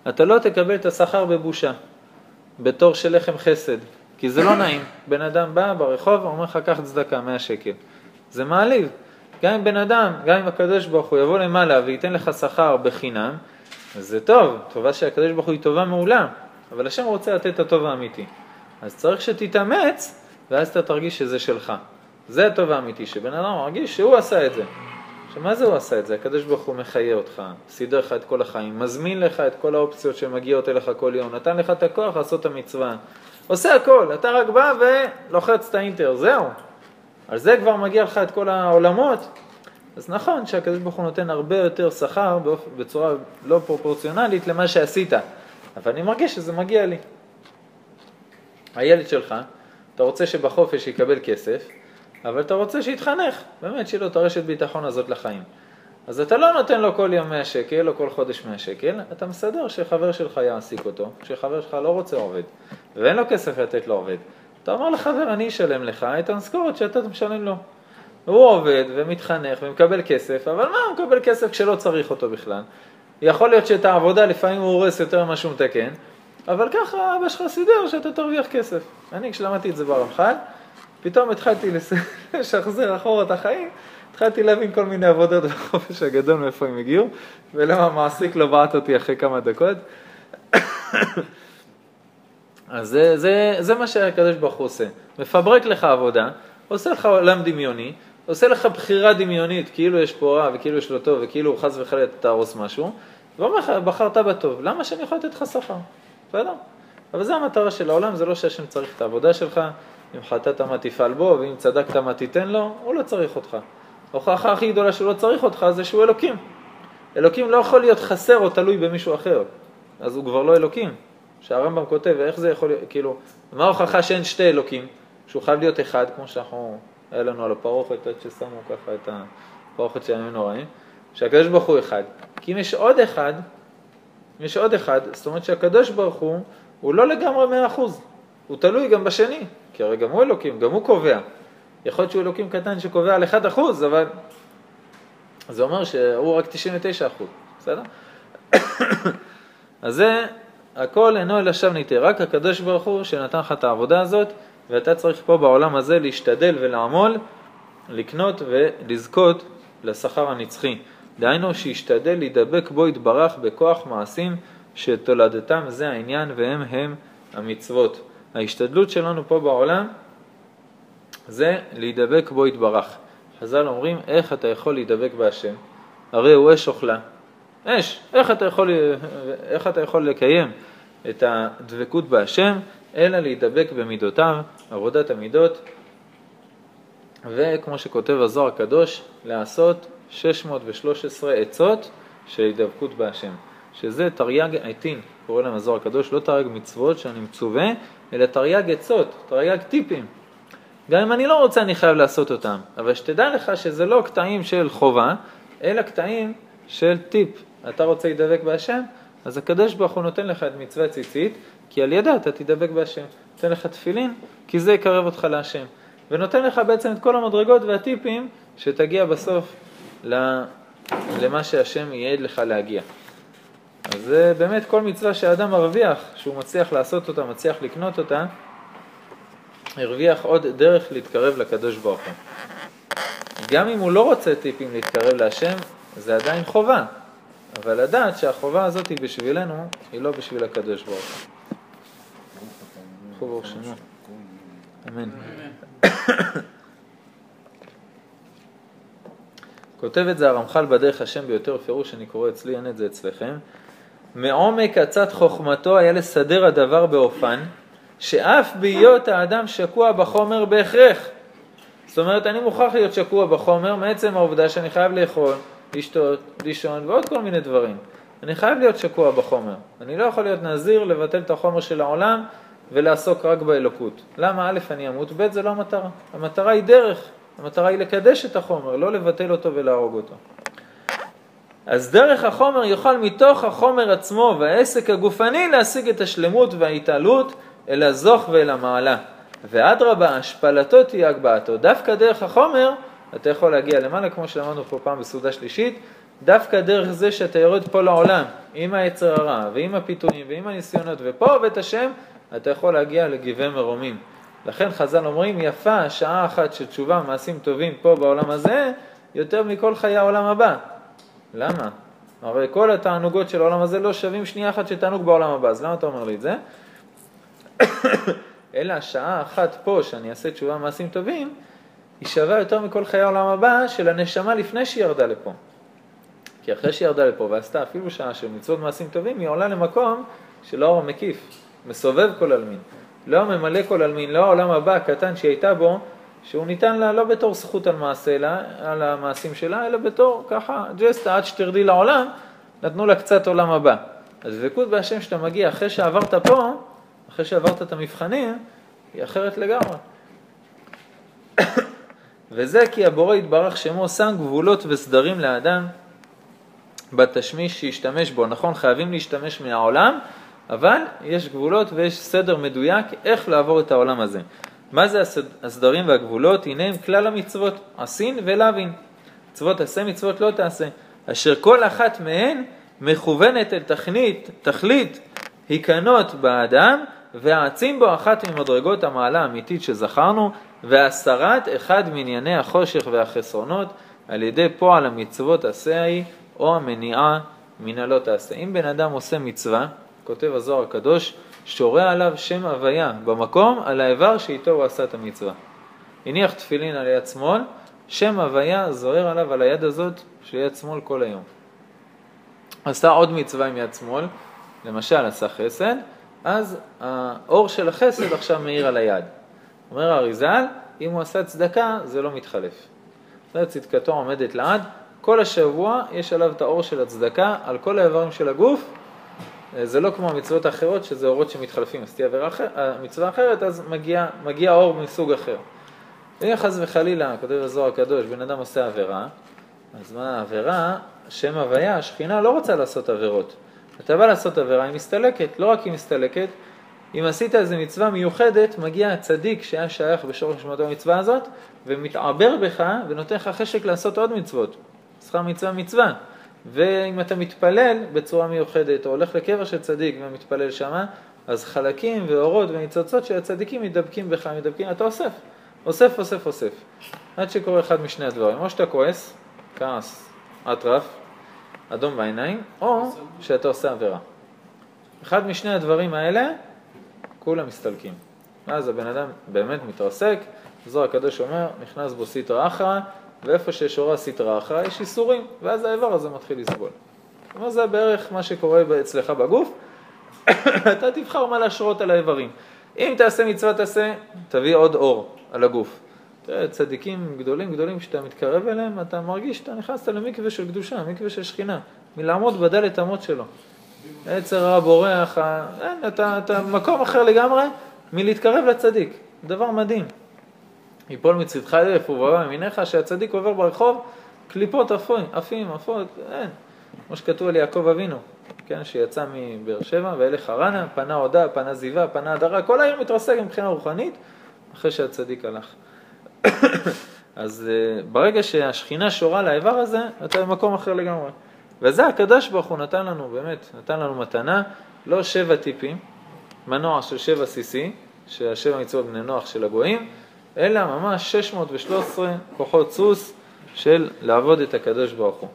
A: אתה לא תקבל את השכר בבושה, בתור של לחם חסד, כי זה לא נעים. בן אדם בא ברחוב ואומר לך, קח צדקה, 100 שקל. זה מעליב. גם אם בן אדם, גם אם הקדוש ברוך הוא יבוא למעלה וייתן לך שכר בחינם, זה טוב, טובה של הקדוש ברוך הוא היא טובה מעולה, אבל השם רוצה לתת את הטוב האמיתי. אז צריך שתתאמץ, ואז אתה תרגיש שזה שלך. זה הטוב האמיתי, שבן אדם מרגיש שהוא עשה את זה. עכשיו, מה זה הוא עשה את זה? הקדוש ברוך הוא מחיה אותך, סידר לך את כל החיים, מזמין לך את כל האופציות שמגיעות אליך כל יום, נתן לך את הכוח לעשות את המצווה. עושה הכל, אתה רק בא ולוחץ את האינטר, זהו. על זה כבר מגיע לך את כל העולמות. אז נכון שהקדוש ברוך הוא נותן הרבה יותר שכר בצורה לא פרופורציונלית למה שעשית, אבל אני מרגיש שזה מגיע לי. הילד שלך, אתה רוצה שבחופש יקבל כסף, אבל אתה רוצה שיתחנך, באמת שיהיה לו את הרשת ביטחון הזאת לחיים. אז אתה לא נותן לו כל יום 100 שקל או כל חודש 100 שקל, אתה מסדר שחבר שלך יעסיק אותו, שחבר שלך לא רוצה עובד, ואין לו כסף לתת לו עובד. אתה אומר לחבר, אני אשלם לך את המשכורת שאתה משלם לו. הוא עובד ומתחנך ומקבל כסף, אבל מה, הוא מקבל כסף כשלא צריך אותו בכלל. יכול להיות שאת העבודה לפעמים הוא הורס יותר ממה שהוא מתקן, אבל ככה אבא שלך סידר שאתה תרוויח כסף. אני כשלמדתי את זה ברמח"ל, פתאום התחלתי לשחזר אחורה את החיים, התחלתי להבין כל מיני עבודות בחופש הגדול מאיפה הם הגיעו, ולמה המעסיק לא בעט אותי אחרי כמה דקות. אז זה, זה, זה מה שהקדוש ברוך הוא עושה, מפברק לך עבודה, עושה לך עולם דמיוני, עושה לך בחירה דמיונית, כאילו יש פה רע וכאילו יש לו טוב וכאילו חס וחלילה תהרוס משהו, ואומר לך, בחרת בטוב, למה שאני יכול לתת לך שכר? בסדר? אבל זה המטרה של העולם, זה לא שהשם צריך את העבודה שלך, אם חטאת מה תפעל בו, ואם צדקת מה תיתן לו, הוא לא צריך אותך. ההוכחה הכי גדולה שהוא לא צריך אותך זה שהוא אלוקים. אלוקים לא יכול להיות חסר או תלוי במישהו אחר, אז הוא כבר לא אלוקים. שהרמב"ם כותב, איך זה יכול להיות, כאילו, מה ההוכחה שאין שתי אלוקים? שהוא חייב להיות אחד, כמו שאנחנו, היה לנו על הפרוכת, עד ששמו ככה את הפרוכת של הימים נוראים, שהקדוש ברוך הוא אחד. כי אם יש עוד אחד, אם יש עוד אחד, זאת אומרת שהקדוש ברוך הוא, הוא לא לגמרי מאה אחוז, הוא תלוי גם בשני, כי הרי גם הוא אלוקים, גם הוא קובע. יכול להיות שהוא אלוקים קטן שקובע על 1 אחוז, אבל זה אומר שהוא רק 99 אחוז, בסדר? אז זה הכל אינו אלא שם ניתן, רק הקדוש ברוך הוא שנתן לך את העבודה הזאת, ואתה צריך פה בעולם הזה להשתדל ולעמול, לקנות ולזכות לשכר הנצחי. דהיינו שישתדל להידבק בו יתברך בכוח מעשים שתולדתם זה העניין והם הם המצוות. ההשתדלות שלנו פה בעולם זה להידבק בו יתברך. חז"ל אומרים, איך אתה יכול להידבק בהשם? הרי הוא אש אוכלה. אש, איך אתה יכול, איך אתה יכול לקיים את הדבקות בהשם, אלא להידבק במידותיו, עבודת המידות, וכמו שכותב הזוהר הקדוש, לעשות 613 עצות של הידבקות בהשם, שזה תרי"ג עטין, קורא להם הזוהר הקדוש, לא תרי"ג מצוות שאני מצווה, אלא תרי"ג עצות, תרי"ג טיפים. גם אם אני לא רוצה, אני חייב לעשות אותם, אבל שתדע לך שזה לא קטעים של חובה, אלא קטעים של טיפ. אתה רוצה להידבק בהשם, אז הקדוש ברוך הוא נותן לך את מצווה ציצית, כי על ידה אתה תידבק בהשם. נותן לך תפילין, כי זה יקרב אותך להשם. ונותן לך בעצם את כל המדרגות והטיפים שתגיע בסוף למה שהשם ייעד לך להגיע. אז זה באמת כל מצווה שהאדם מרוויח, שהוא מצליח לעשות אותה, מצליח לקנות אותה, הרוויח עוד דרך להתקרב לקדוש ברוך הוא. גם אם הוא לא רוצה טיפים להתקרב להשם, זה עדיין חובה. אבל לדעת שהחובה הזאת היא בשבילנו, היא לא בשביל הקדוש ברוך הוא. ברוך שמו. אמן. כותב את זה הרמח"ל בדרך השם ביותר פירוש, אני קורא אצלי, אין את זה אצלכם. מעומק עצת חוכמתו היה לסדר הדבר באופן, שאף בהיות האדם שקוע בחומר בהכרח. זאת אומרת, אני מוכרח להיות שקוע בחומר מעצם העובדה שאני חייב לאכול, לשתות, לישון ועוד כל מיני דברים. אני חייב להיות שקוע בחומר. אני לא יכול להיות נזיר, לבטל את החומר של העולם ולעסוק רק באלוקות. למה? א', אני אמות, ב', זה לא המטרה. המטרה היא דרך, המטרה היא לקדש את החומר, לא לבטל אותו ולהרוג אותו. אז דרך החומר יוכל מתוך החומר עצמו והעסק הגופני להשיג את השלמות וההתעלות אל הזוך ואל המעלה. ואדרבה, השפלתו תהיה הגבהתו. דווקא דרך החומר אתה יכול להגיע למעלה, כמו שלמדנו פה פעם בסעודה שלישית, דווקא דרך זה שאתה יורד פה לעולם, עם היצר הרע, ועם הפיתויים, ועם הניסיונות, ופה עובד השם, אתה יכול להגיע לגבעי מרומים. לכן חז"ל אומרים, יפה שעה אחת של תשובה, מעשים טובים פה בעולם הזה, יותר מכל חיי העולם הבא. למה? הרי כל התענוגות של העולם הזה לא שווים שנייה אחת של תענוג בעולם הבא, אז למה אתה אומר לי את זה? אלא השעה אחת פה, שאני אעשה תשובה מעשים טובים, היא שווה יותר מכל חיי העולם הבא של הנשמה לפני שהיא ירדה לפה. כי אחרי שהיא ירדה לפה ועשתה אפילו שעה של מצוות מעשים טובים, היא עולה למקום של האור המקיף, מסובב כל עלמין. לא ממלא כל עלמין, לא העולם הבא הקטן שהיא הייתה בו, שהוא ניתן לה לא בתור זכות על מעשה, אלא על המעשים שלה, אלא בתור ככה ג'סטה עד שתרדי לעולם, נתנו לה קצת עולם הבא. אז דבקות בהשם שאתה מגיע אחרי שעברת פה, אחרי שעברת את המבחנים, היא אחרת לגמרי. וזה כי הבורא יתברך שמו שם גבולות וסדרים לאדם בתשמיש שישתמש בו. נכון, חייבים להשתמש מהעולם, אבל יש גבולות ויש סדר מדויק איך לעבור את העולם הזה. מה זה הסדרים והגבולות? הנה הם כלל המצוות, עשין ולאווין. מצוות עשה, מצוות לא תעשה. אשר כל אחת מהן מכוונת אל תכלית, תכלית היכנות באדם, והעצים בו אחת ממדרגות המעלה האמיתית שזכרנו, והסרת אחד מענייני החושך והחסרונות על ידי פועל המצוות עשה היא, או המניעה מן הלא תעשה. אם בן אדם עושה מצווה, כותב הזוהר הקדוש, שורה עליו שם הוויה במקום על האיבר שאיתו הוא עשה את המצווה. הניח תפילין על יד שמאל, שם הוויה זוהר עליו על היד הזאת של יד שמאל כל היום. עשה עוד מצווה עם יד שמאל, למשל עשה חסד, אז האור של החסד עכשיו מאיר על היד. אומר האריזל, אם הוא עשה צדקה, זה לא מתחלף. צדקתו עומדת לעד, כל השבוע יש עליו את האור של הצדקה על כל האיברים של הגוף. זה לא כמו המצוות האחרות, שזה אורות שמתחלפים. אז תהיה אחר, מצווה אחרת, אז מגיע, מגיע אור מסוג אחר. אם חס וחלילה, כותב הזוהר הקדוש, בן אדם עושה עבירה, אז מה העבירה? שם הוויה, השכינה לא רוצה לעשות עבירות. אתה בא לעשות עבירה, היא מסתלקת, לא רק היא מסתלקת, אם עשית איזו מצווה מיוחדת, מגיע הצדיק שהיה שייך בשורש שמותו המצווה הזאת, ומתעבר בך ונותן לך חשק לעשות עוד מצוות. שכר מצווה מצווה. ואם אתה מתפלל בצורה מיוחדת, או הולך לקבר של צדיק ומתפלל שמה, אז חלקים ואורות וניצוצות של הצדיקים מתדבקים בך, מתדבקים, אתה אוסף. אוסף, אוסף, אוסף. עד שקורה אחד משני הדברים. או שאתה כועס, כעס, אטרף, אדום בעיניים, או שאתה עושה עבירה. אחד משני הדברים האלה, כולם מסתלקים. ואז הבן אדם באמת מתרסק, זוהר הקדוש אומר, נכנס בו סיטרא אחרא, ואיפה ששורה אחרא יש איסורים, ואז האיבר הזה מתחיל לסבול. כלומר זה בערך מה שקורה אצלך בגוף, אתה תבחר מה להשרות על האיברים. אם תעשה מצווה תעשה, תביא עוד אור על הגוף. תראה, צדיקים גדולים גדולים, כשאתה מתקרב אליהם, אתה מרגיש שאתה נכנסת למקווה של קדושה, מקווה של שכינה, מלעמוד בדלת אמות שלו. עצר הרע בורח, אין, אתה, אתה מקום אחר לגמרי מלהתקרב לצדיק, דבר מדהים. יפול מצדך אלף ובבא ימיניך, שהצדיק עובר ברחוב, קליפות עפים, עפים, עפות, אין. כמו שכתוב על יעקב אבינו, כן, שיצא מבאר שבע, ואלה חרנה, פנה עודה, פנה זיווה, פנה הדרה, כל העיר מתרסק מבחינה רוחנית, אחרי שהצדיק הלך. אז uh, ברגע שהשכינה שורה לאיבר הזה, אתה במקום אחר לגמרי. וזה הקדוש ברוך הוא נתן לנו, באמת, נתן לנו מתנה, לא שבע טיפים, מנוע של שבע סיסי, שהשבע מצוות בני נוח של הגויים, אלא ממש 613 כוחות סוס של לעבוד את הקדוש ברוך הוא.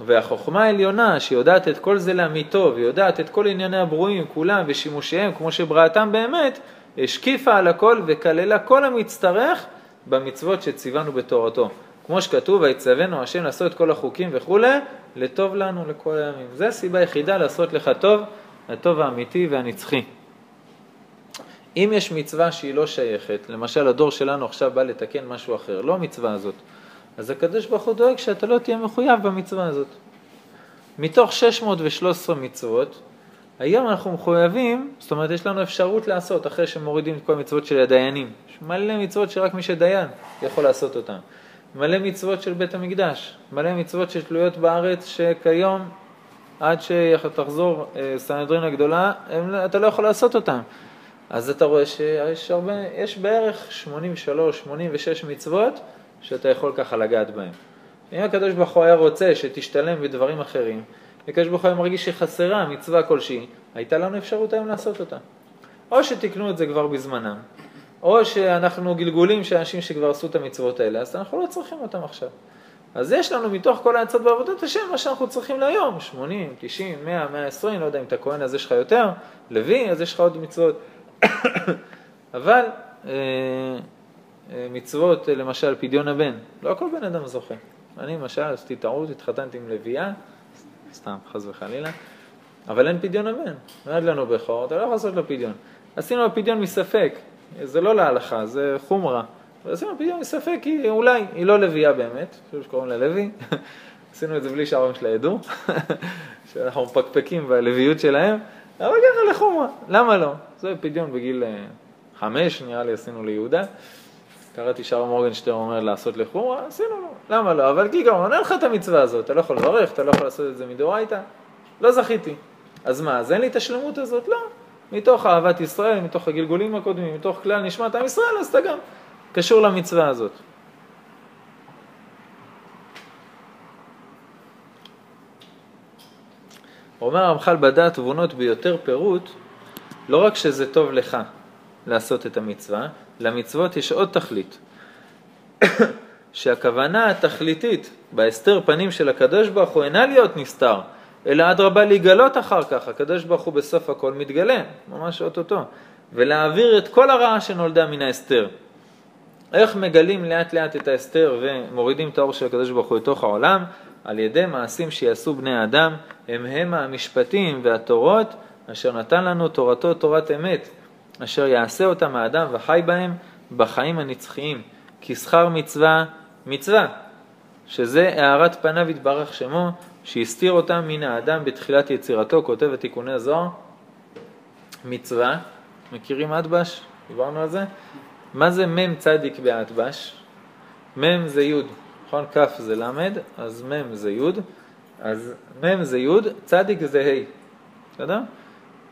A: והחוכמה העליונה שיודעת את כל זה לאמיתו ויודעת את כל ענייני הברואים כולם ושימושיהם כמו שבראתם באמת, השקיפה על הכל וכללה כל המצטרך במצוות שציוונו בתורתו. כמו שכתוב, ויצוונו השם לעשות את כל החוקים וכולי, לטוב לנו לכל הימים. זו הסיבה היחידה לעשות לך טוב, הטוב האמיתי והנצחי. אם יש מצווה שהיא לא שייכת, למשל הדור שלנו עכשיו בא לתקן משהו אחר, לא המצווה הזאת, אז הקדוש ברוך הוא דואג שאתה לא תהיה מחויב במצווה הזאת. מתוך 613 מצוות, היום אנחנו מחויבים, זאת אומרת יש לנו אפשרות לעשות אחרי שמורידים את כל המצוות של הדיינים. יש מלא מצוות שרק מי שדיין יכול לעשות אותן. מלא מצוות של בית המקדש, מלא מצוות שתלויות בארץ שכיום עד שתחזור אה, סנהדרין הגדולה, הם, אתה לא יכול לעשות אותן. אז אתה רואה שיש הרבה, יש בערך 83, 86 מצוות שאתה יכול ככה לגעת בהן. אם הקדוש ברוך הוא היה רוצה שתשתלם בדברים אחרים, הקדוש ברוך הוא היה מרגיש שחסרה מצווה כלשהי, הייתה לנו אפשרות היום לעשות אותה. או שתיקנו את זה כבר בזמנם, או שאנחנו גלגולים של אנשים שכבר עשו את המצוות האלה, אז אנחנו לא צריכים אותם עכשיו. אז יש לנו מתוך כל העצות בעבודת השם מה שאנחנו צריכים להיום, 80, 90, 100, 120, לא יודע אם אתה כהן אז יש לך יותר, לוי אז יש לך עוד מצוות. אבל אה, אה, מצוות, למשל פדיון הבן, לא כל בן אדם זוכה. אני למשל עשיתי טעות, התחתנתי עם לביאה, סתם, חס וחלילה, אבל אין פדיון הבן. נולד לנו בכור, אתה לא יכול לעשות לו פדיון. עשינו לו פדיון מספק, זה לא להלכה, זה חומרה. ועשינו פדיון מספק, כי אולי, היא לא לביאה באמת, חושב שקוראים לה לוי. עשינו את זה בלי שההורים שלה ידעו, שאנחנו מפקפקים בלוויות שלהם, אבל ככה לחומרה, למה לא? זה פדיון בגיל אה, חמש, נראה לי עשינו ליהודה. קראתי שהרב מורגנשטיין אומר לעשות לחומרה, עשינו לו, למה לא? אבל כעיקרון, אין לך את המצווה הזאת, אתה לא יכול לברך, אתה לא יכול לעשות את זה מדאורייתא, לא זכיתי. אז מה, אז אין לי את השלמות הזאת? לא. מתוך אהבת ישראל, מתוך הגלגולים הקודמים, מתוך כלל נשמת עם ישראל, אז אתה גם קשור למצווה הזאת. אומר הרמח"ל בדעת תבונות ביותר פירוט, לא רק שזה טוב לך לעשות את המצווה, למצוות יש עוד תכלית. שהכוונה התכליתית בהסתר פנים של הקדוש ברוך הוא אינה להיות נסתר, אלא אדרבה להיגלות אחר כך, הקדוש ברוך הוא בסוף הכל מתגלה, ממש אוטוטו, ולהעביר את כל הרעה שנולדה מן ההסתר. איך מגלים לאט לאט את ההסתר ומורידים את האור של הקדוש ברוך הוא לתוך העולם? על ידי מעשים שיעשו בני האדם, הם הם המשפטים והתורות אשר נתן לנו תורתו תורת אמת, אשר יעשה אותם האדם וחי בהם בחיים הנצחיים. כי שכר מצווה, מצווה, שזה הארת פניו יתברך שמו, שהסתיר אותם מן האדם בתחילת יצירתו, כותב את תיקוני הזוהר. מצווה, מכירים אדבש? דיברנו על זה? מה זה מ' צדיק באדבש? מ' זה י', נכון? כ' זה ל', אז מ' זה י', אז מ' זה י', צדיק זה ה', בסדר?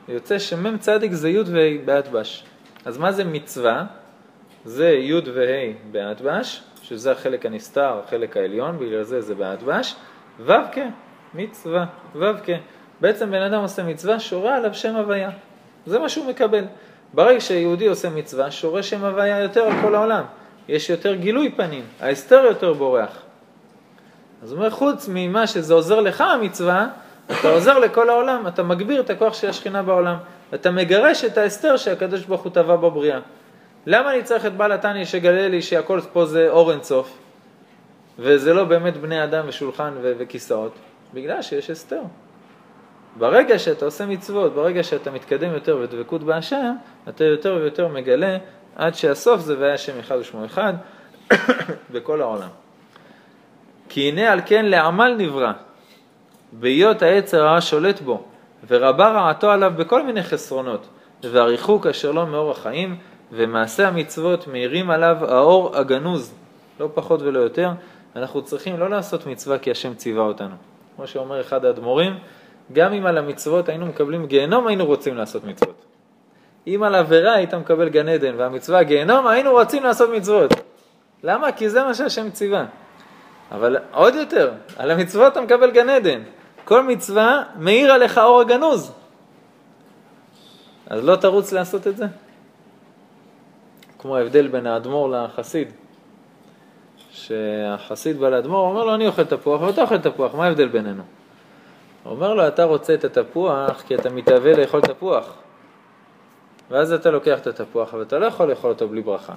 A: יוצא שמ' צדיק זה י' וה' באדבש. אז מה זה מצווה? זה י' וה' באדבש, שזה החלק הנסתר, החלק העליון, בגלל זה זה באדבש, ו' כ', מצווה, ו' כ'. בעצם בן אדם עושה מצווה, שורה עליו שם הוויה. זה מה שהוא מקבל. ברגע שיהודי עושה מצווה, שורה שם הוויה יותר על כל העולם. יש יותר גילוי פנים, ההסתר יותר בורח. אז הוא אומר, חוץ ממה שזה עוזר לך המצווה, אתה עוזר לכל העולם, אתה מגביר את הכוח של השכינה בעולם. אתה מגרש את ההסתר שהקדוש ברוך הוא טבע בבריאה. למה אני צריך את בעל התניא שגלה לי שהכל פה זה אור אינסוף, וזה לא באמת בני אדם ושולחן ו- וכיסאות? בגלל שיש הסתר. ברגע שאתה עושה מצוות, ברגע שאתה מתקדם יותר בדבקות בהשם, אתה יותר ויותר מגלה עד שהסוף זה והיה השם אחד ושמו אחד בכל העולם. כי הנה על כן לעמל נברא, בהיות העץ הרע שולט בו, ורבה רעתו עליו בכל מיני חסרונות, והריחוק אשר לו מאור החיים, ומעשה המצוות מאירים עליו האור הגנוז, לא פחות ולא יותר. אנחנו צריכים לא לעשות מצווה כי השם ציווה אותנו. כמו שאומר אחד האדמו"רים, גם אם על המצוות היינו מקבלים גיהנום, היינו רוצים לעשות מצוות. אם על עבירה היית מקבל גן עדן והמצווה גיהנום, היינו רוצים לעשות מצוות. למה? כי זה מה שהשם ציווה. אבל עוד יותר, על המצוות אתה מקבל גן עדן. כל מצווה מאיר עליך אור הגנוז. אז לא תרוץ לעשות את זה? כמו ההבדל בין האדמו"ר לחסיד. שהחסיד בא לאדמו"ר, אומר לו, אני אוכל תפוח ואתה אוכל תפוח, מה ההבדל בינינו? הוא אומר לו, אתה רוצה את התפוח כי אתה מתאווה לאכול תפוח. ואז אתה לוקח את התפוח, אבל אתה לא יכול לאכול אותו בלי ברכה.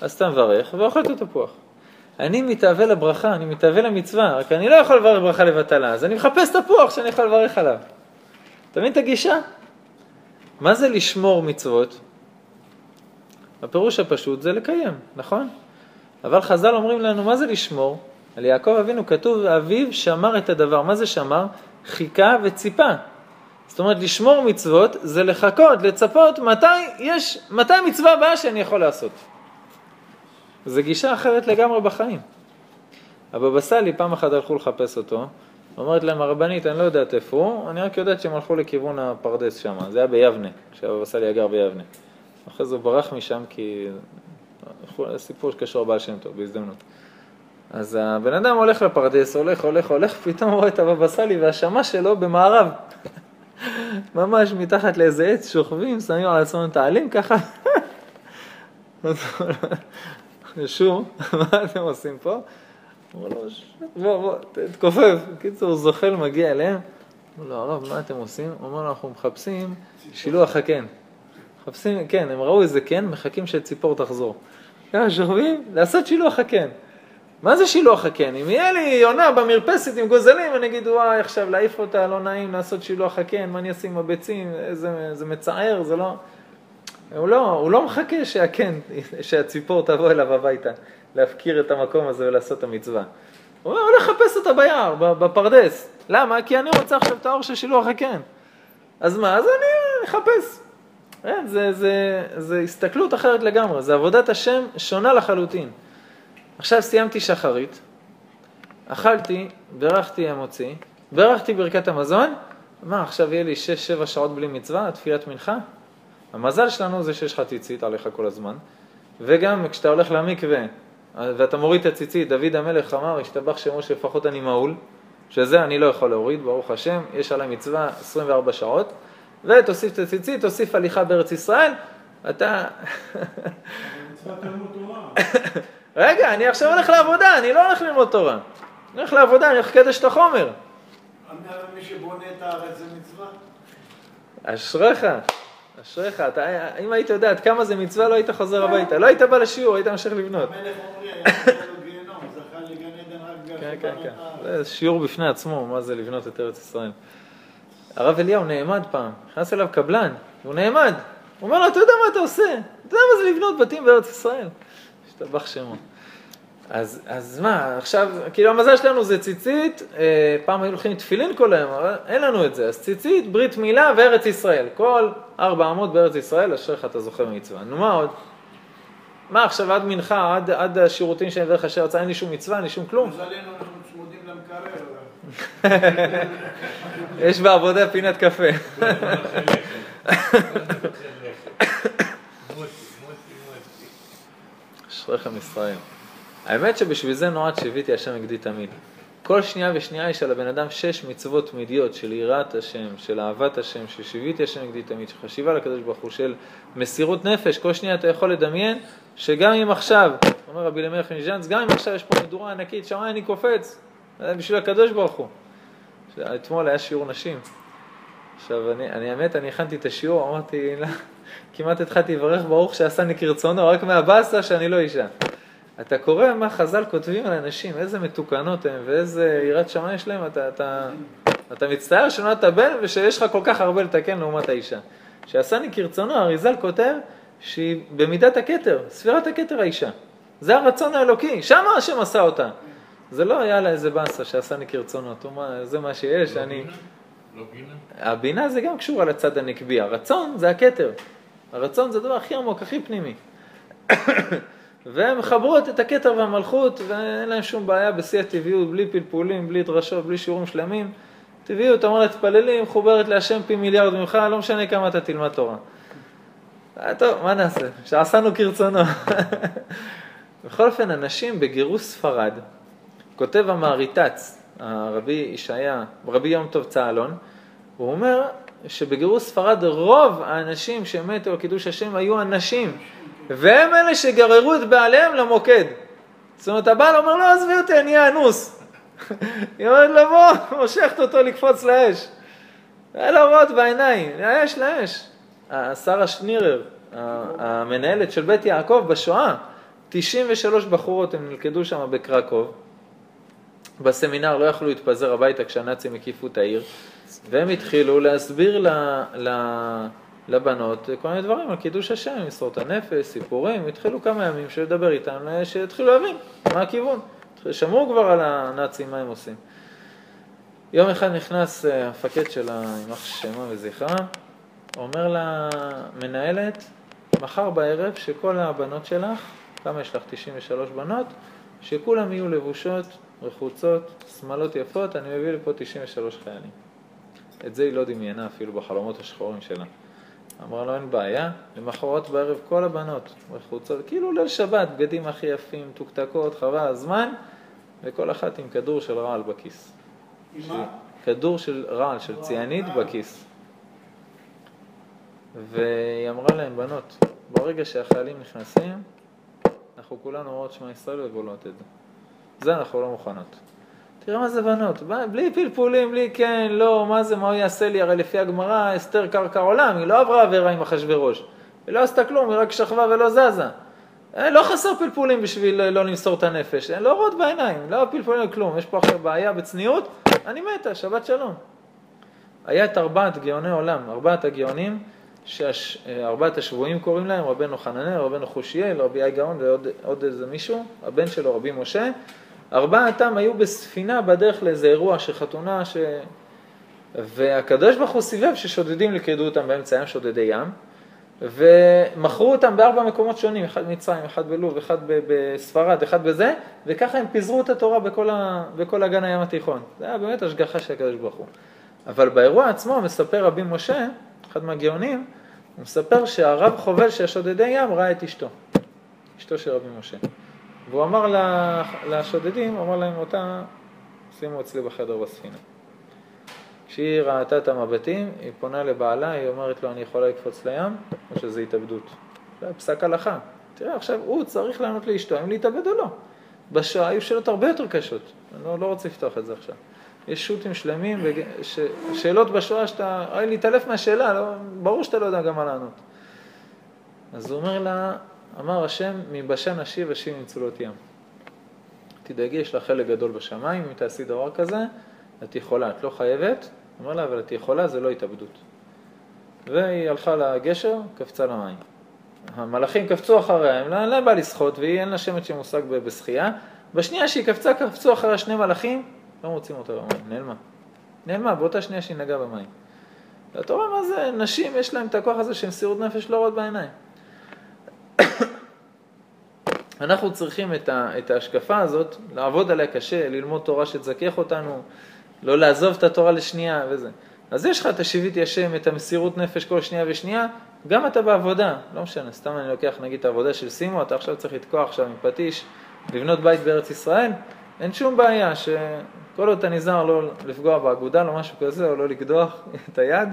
A: אז אתה מברך ואוכל את התפוח. אני מתאווה לברכה, אני מתאווה למצווה, רק אני לא יכול לברך ברכה לבטלה, אז אני מחפש תפוח שאני יכול לברך עליו. אתה מבין את הגישה? מה זה לשמור מצוות? הפירוש הפשוט זה לקיים, נכון? אבל חז"ל אומרים לנו, מה זה לשמור? על יעקב אבינו כתוב, אביו שמר את הדבר. מה זה שמר? חיכה וציפה. זאת אומרת, לשמור מצוות זה לחכות, לצפות, מתי יש, מתי המצווה הבאה שאני יכול לעשות. זו גישה אחרת לגמרי בחיים. הבבא סאלי, פעם אחת הלכו לחפש אותו, אומרת להם הרבנית, אני לא יודעת איפה הוא, אני רק יודעת שהם הלכו לכיוון הפרדס שם, זה היה ביבנה, כשהבבא סאלי גר ביבנה. אחרי זה הוא ברח משם כי... סיפור שקשור לבעל שם טוב, בהזדמנות. אז הבן אדם הולך לפרדס, הולך, הולך, הולך, פתאום רואה את הבבא סאלי והשמש שלו במערב. ממש מתחת לאיזה עץ שוכבים, שמים על עצמם את העלים ככה. שוב, מה אתם עושים פה? אמרו לו, בוא, בוא, תתכופף. בקיצור, זוחל מגיע אליהם. אמרו לו, הרב, מה אתם עושים? הוא אומר לו, אנחנו מחפשים שילוח הקן. מחפשים, כן, הם ראו איזה קן, מחכים שציפור תחזור. ככה שוכבים, לעשות שילוח הקן. מה זה שילוח הקן? אם יהיה לי יונה במרפסת עם גוזלים, אני אגיד, וואי, עכשיו להעיף אותה, לא נעים לעשות שילוח הקן, מה אני אעשה עם הביצים, זה מצער, זה לא... הוא לא, הוא לא מחכה שהקן, שהציפור תבוא אליו הביתה, להפקיר את המקום הזה ולעשות את המצווה. הוא אומר, הולך לחפש אותה ביער, בפרדס. למה? כי אני רוצה עכשיו את האור של שילוח הקן. אז מה? אז אני אחפש. כן, זה, זה, זה הסתכלות אחרת לגמרי, זה עבודת השם שונה לחלוטין. עכשיו סיימתי שחרית, אכלתי, ברכתי המוציא, ברכתי ברכת המזון, מה עכשיו יהיה לי 6-7 שעות בלי מצווה, תפילת מנחה? המזל שלנו זה שיש לך ציצית עליך כל הזמן, וגם כשאתה הולך למקווה ואתה מוריד את הציצית, דוד המלך אמר, השתבח שמו שלפחות אני מעול, שזה אני לא יכול להוריד, ברוך השם, יש עליי מצווה 24 שעות, ותוסיף את הציצית, תוסיף הליכה בארץ ישראל, אתה... רגע, אני עכשיו הולך לעבודה, אני לא הולך ללמוד תורה. אני הולך לעבודה, אני הולך לקדש את החומר.
C: מי שבונה את הארץ זה מצווה?
A: אשריך, אשריך. אתה, אם היית יודע עד כמה זה מצווה, לא היית חוזר הביתה. לא היית בא לשיעור, היית ממשיך לבנות.
C: המלך עמרי היה חוזר לו גיהנום, זכה לגן עדן רק בגלל
A: כן, כן, כן.
C: הארץ.
A: זה שיעור בפני עצמו, מה זה לבנות את ארץ ישראל. הרב אליהו נעמד פעם, נכנס אליו קבלן, והוא נעמד. הוא אומר לו, אתה יודע מה אתה עושה? אתה יודע מה זה לבנות בתים בארץ ישראל? השתבח שמו. אז, אז מה, עכשיו, כאילו המזל שלנו זה ציצית, אה, פעם היו הולכים תפילין כל היום, אבל אין לנו את זה, אז ציצית, ברית מילה וארץ ישראל. כל ארבע אמות בארץ ישראל, אשריך אתה זוכה במצווה. נו מה עוד? מה עכשיו עד מנחה, עד, עד השירותים שאני דרך אשר יצא, אין לי שום מצווה, אין לי שום כלום?
C: מזלנו אנחנו צמודים למקרר.
A: יש בעבודה פינת קפה. אשריכם ישראל. האמת שבשביל זה נועד שהביתי השם נגדי תמיד. כל שנייה ושנייה יש על הבן אדם שש מצוות תמידיות של יראת השם, של אהבת השם, של שיביתי השם נגדי תמיד, של חשיבה לקדוש ברוך הוא, של מסירות נפש. כל שנייה אתה יכול לדמיין שגם אם עכשיו, אומר רבי אלימלך מז'אנץ, גם אם עכשיו יש פה מדורה ענקית, שמיים אני קופץ, זה בשביל הקדוש ברוך הוא. אתמול היה שיעור נשים. עכשיו, אני, אני האמת, אני הכנתי את השיעור, אמרתי, לא, כמעט התחלתי לברך ברוך שעשני כרצונו, רק מהבאסה שאני לא אישה. אתה קורא מה חז"ל כותבים על אנשים, איזה מתוקנות הם ואיזה יראת שמיים יש להם, אתה, אתה, אתה מצטער שנולדת בן ושיש לך כל כך הרבה לתקן לעומת האישה. שעשני כרצונו, אריזל כותב שהיא במידת הכתר, ספירת הכתר האישה. זה הרצון האלוקי, שמה השם עשה אותה. זה לא היה לה איזה באסה שעשני כרצונו, מה, זה מה שיש, אני...
E: לא בינה?
A: הבינה זה גם קשור על הצד הנקבי, הרצון זה הכתר. הרצון זה הדבר הכי עמוק, הכי פנימי. והם מחברות את הכתר והמלכות, ואין להם שום בעיה בשיא הטבעיות, בלי פלפולים, בלי דרשות, בלי שיעורים שלמים. טבעיות, אומרת, תפללי, מחוברת להשם פי מיליארד ממך, לא משנה כמה אתה תלמד תורה. אה, טוב, מה נעשה? שעשנו כרצונו. בכל אופן, אנשים בגירוש ספרד, כותב המעריטץ, הרבי ישעיה, רבי יום טוב צהלון, הוא אומר שבגירוש ספרד רוב האנשים שמתו על קידוש השם היו הנשים, והם אלה שגררו את בעליהם למוקד. זאת אומרת, הבעל אומר, לא, עזבי אותי, אני אאנוס. היא אומרת לו, בוא, מושכת אותו לקפוץ לאש. רואות בעיניים, לאש, לאש. שרה שנירר, המנהלת של בית יעקב בשואה, 93 בחורות הם נלכדו שם בקרקוב. בסמינר לא יכלו להתפזר הביתה כשהנאצים הקיפו את העיר, והם התחילו להסביר ל, ל, לבנות כל מיני דברים על קידוש השם, מסרות הנפש, סיפורים, התחילו כמה ימים שלדבר איתם, שהתחילו להבין מה הכיוון. שמעו כבר על הנאצים, מה הם עושים. יום אחד נכנס אה, המפקד של יימח שמה וזכרה, אומר למנהלת, מחר בערב שכל הבנות שלך, כמה יש לך? 93 בנות, שכולם יהיו לבושות, רחוצות, שמאלות יפות, אני מביא לפה 93 חיילים. את זה היא לא דמיינה אפילו בחלומות השחורים שלה. אמרה לו, אין בעיה, למחרת בערב כל הבנות רחוצות, כאילו ליל שבת, בגדים הכי יפים, תוקתקות, חבל הזמן, וכל אחת עם כדור של רעל בכיס.
C: מה?
A: כדור של רעל, של ציאנית בכיס. והיא אמרה להם, בנות, ברגע שהחיילים נכנסים, אנחנו כולנו אומרות שמע ישראל ובולעות את זה. זה אנחנו לא מוכנות. תראה מה זה בנות, בלי פלפולים, בלי כן, לא, מה זה, מה הוא יעשה לי? הרי לפי הגמרא, אסתר קרקע עולם, היא לא עברה עבירה עם אחשוורוש. היא לא עשתה כלום, היא רק שכבה ולא זזה. אה, לא חסר פלפולים בשביל לא למסור את הנפש, לא רואות בעיניים, לא פלפולים כלום, יש פה עכשיו בעיה בצניעות, אני מתה, שבת שלום. היה את ארבעת גאוני עולם, ארבעת הגאונים, שארבעת השבויים קוראים להם, רבנו חננאל, רבנו חושיאל, רבי יאי גאון ועוד איזה מישהו, הבן שלו רבי משה, ארבעתם היו בספינה בדרך לאיזה אירוע של חתונה, ש... והקדוש ברוך הוא סיבב ששודדים לכידו אותם באמצע הים שודדי ים, ומכרו אותם בארבע מקומות שונים, אחד במצרים, אחד בלוב, אחד בספרד, אחד בזה, וככה הם פיזרו את התורה בכל, ה... בכל אגן הים התיכון. זה היה באמת השגחה של הקדוש ברוך הוא. אבל באירוע עצמו מספר רבי משה, אחד מהגאונים, הוא מספר שהרב חובל של שודדי ים ראה את אשתו, אשתו של רבי משה. והוא אמר לשודדים, אמר להם, אותה שימו אצלי בחדר בספינה. כשהיא ראתה את המבטים, היא פונה לבעלה, היא אומרת לו, אני יכולה לקפוץ לים, או שזה התאבדות. זה פסק הלכה. תראה, עכשיו הוא צריך לענות לאשתו אם להתאבד או לא. בשואה היו שאלות הרבה יותר קשות, אני לא, לא רוצה לפתוח את זה עכשיו. יש שו"תים שלמים, ש... שאלות בשואה שאתה, הרי להתעלף מהשאלה, לא, ברור שאתה לא יודע גם מה לענות. אז הוא אומר לה, אמר השם, מבשן אשיב אשיב מצולות ים. תדאגי, יש לך חלק גדול בשמיים, אם תעשי דבר כזה, את יכולה, את לא חייבת, אומר לה, אבל את יכולה, זה לא התאבדות. והיא הלכה לגשר, קפצה למים. המלאכים קפצו אחריה, הם לא, לא בא לשחות, והיא אין לה שמץ של מושג בשחייה. בשנייה שהיא קפצה, קפצו אחריה שני מלאכים, לא מוצאים אותה במים, נעלמה. נעלמה, באותה שנייה שהיא נגעה במים. ואתה רואה מה זה, נשים יש להם את הכוח הזה של מסירות נפש לא רואות בעיניים. אנחנו צריכים את, ה, את ההשקפה הזאת, לעבוד עליה קשה, ללמוד תורה שתזכך אותנו, לא לעזוב את התורה לשנייה וזה. אז יש לך את השיבית ישם, את המסירות נפש כל שנייה ושנייה, גם אתה בעבודה, לא משנה, סתם אני לוקח נגיד את העבודה של סימו, אתה עכשיו צריך לתקוע עכשיו עם פטיש, לבנות בית בארץ ישראל, אין שום בעיה שכל עוד אתה נזהר לא לפגוע באגודה או משהו כזה, או לא לקדוח את היד,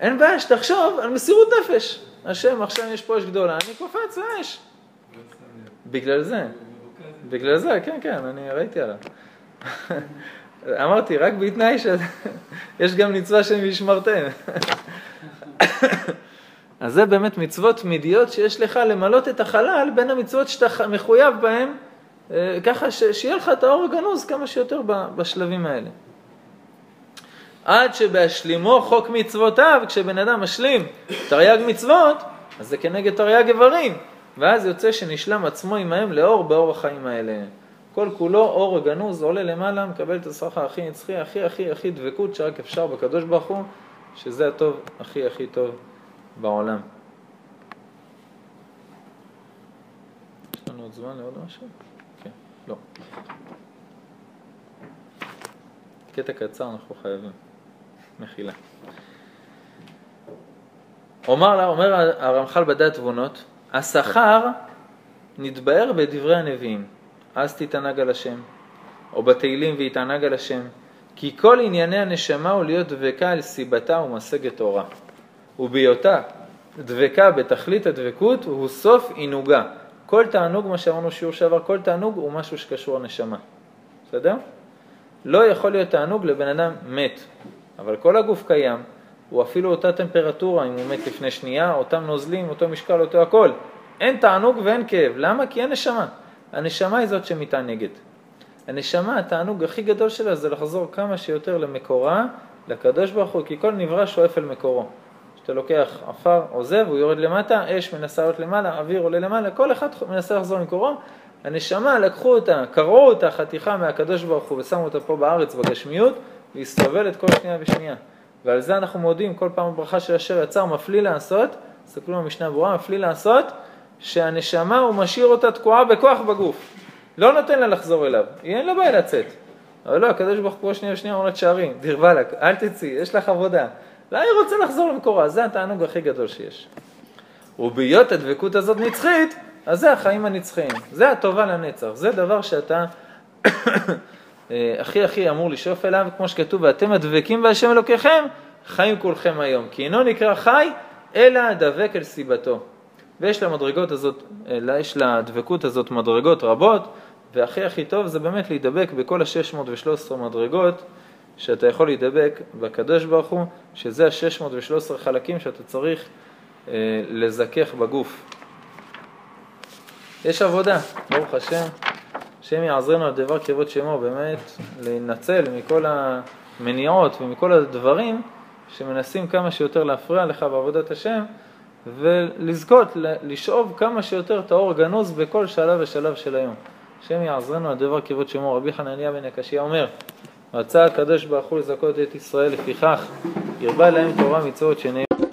A: אין בעיה שתחשוב על מסירות נפש. השם, עכשיו יש פה אש גדולה, אני קופץ לאש. בגלל זה. בגלל זה, כן, כן, אני ראיתי עליו. אמרתי, רק בתנאי שיש גם מצווה שהם ישמרתם. אז זה באמת מצוות תמידיות שיש לך למלות את החלל בין המצוות שאתה מחויב בהן, אה, ככה שיהיה לך את האור הגנוז כמה שיותר בשלבים האלה. עד שבהשלימו חוק מצוותיו, כשבן אדם משלים תרי"ג מצוות, אז זה כנגד תרי"ג איברים, ואז יוצא שנשלם עצמו עמהם לאור באור החיים האלה. כל כולו אור הגנוז עולה למעלה, מקבל את הסרחה הכי נצחי, הכי הכי הכי דבקות שרק אפשר בקדוש ברוך הוא, שזה הטוב הכי הכי טוב בעולם. יש לנו עוד זמן לעוד משהו? כן, לא. קטע קצר אנחנו חייבים. מחילה. אומר, אומר הרמח"ל בדעת תבונות, השכר נתבהר בדברי הנביאים, אז תתענג על השם, או בתהילים ויתענג על השם, כי כל ענייני הנשמה הוא להיות דבקה על סיבתה ומשגת אורה, ובהיותה דבקה בתכלית הדבקות הוא סוף עינוגה. כל תענוג, מה שאמרנו שיעור שעבר, כל תענוג הוא משהו שקשור לנשמה. בסדר? לא יכול להיות תענוג לבן אדם מת, אבל כל הגוף קיים, הוא אפילו אותה טמפרטורה אם הוא מת לפני שנייה, אותם נוזלים, אותו משקל, אותו הכל. אין תענוג ואין כאב. למה? כי אין נשמה. הנשמה היא זאת שמתענגת. הנשמה, התענוג הכי גדול שלה זה לחזור כמה שיותר למקורה, לקדוש ברוך הוא, כי כל נברא שואף אל מקורו. כשאתה לוקח עפר, עוזב, הוא יורד למטה, אש מנסה לעלות למעלה, אוויר עולה למעלה, כל אחד מנסה לחזור למקורו, הנשמה, לקחו אותה, קרעו אותה חתיכה מהקדוש ברוך הוא ושמו אותה פה בארץ בגשמיות, והיא סובלת כל שנייה ושנייה. ועל זה אנחנו מודים כל פעם בברכה של אשר יצר, מפליא לעשות, תסתכלו במשנה ברורה, מפליא לעשות, שהנשמה הוא משאיר אותה תקועה בכוח בגוף. לא נותן לה לחזור אליו, היא אין לה בעיה לצאת. אבל לא, הקדוש ברוך הוא שנייה ושנייה אומר לה תשארי, דיר באלק, אל תצאי, יש לך עבודה. לא, היא רוצה לחזור למקורה, זה התענוג הכי גדול שיש. ובהיות הדבקות הזאת נצחית, אז זה החיים הנצחיים, זה הטובה לנצח, זה דבר שאתה הכי הכי אמור לשאוף אליו, כמו שכתוב, ואתם הדבקים בהשם אלוקיכם, חיים כולכם היום. כי אינו נקרא חי, אלא דבק אל סיבתו. ויש למדרגות הזאת, אה, יש לדבקות הזאת מדרגות רבות, והכי הכי טוב זה באמת להידבק בכל ה-613 מדרגות שאתה יכול להידבק בקדוש ברוך הוא, שזה ה-613 חלקים שאתה צריך אה, לזכך בגוף. יש עבודה, ברוך השם, השם יעזרנו על דבר כבוד שמו, באמת להינצל מכל המניעות ומכל הדברים שמנסים כמה שיותר להפריע לך בעבודת השם ולזכות, לשאוב כמה שיותר את האור הגנוז בכל שלב ושלב של היום. השם יעזרנו על דבר כבוד שמו. רבי חנניה בן הקשיא אומר, רצה הקדוש ברוך הוא לזכות את ישראל, לפיכך הרבה להם תורה מצוות שנאמר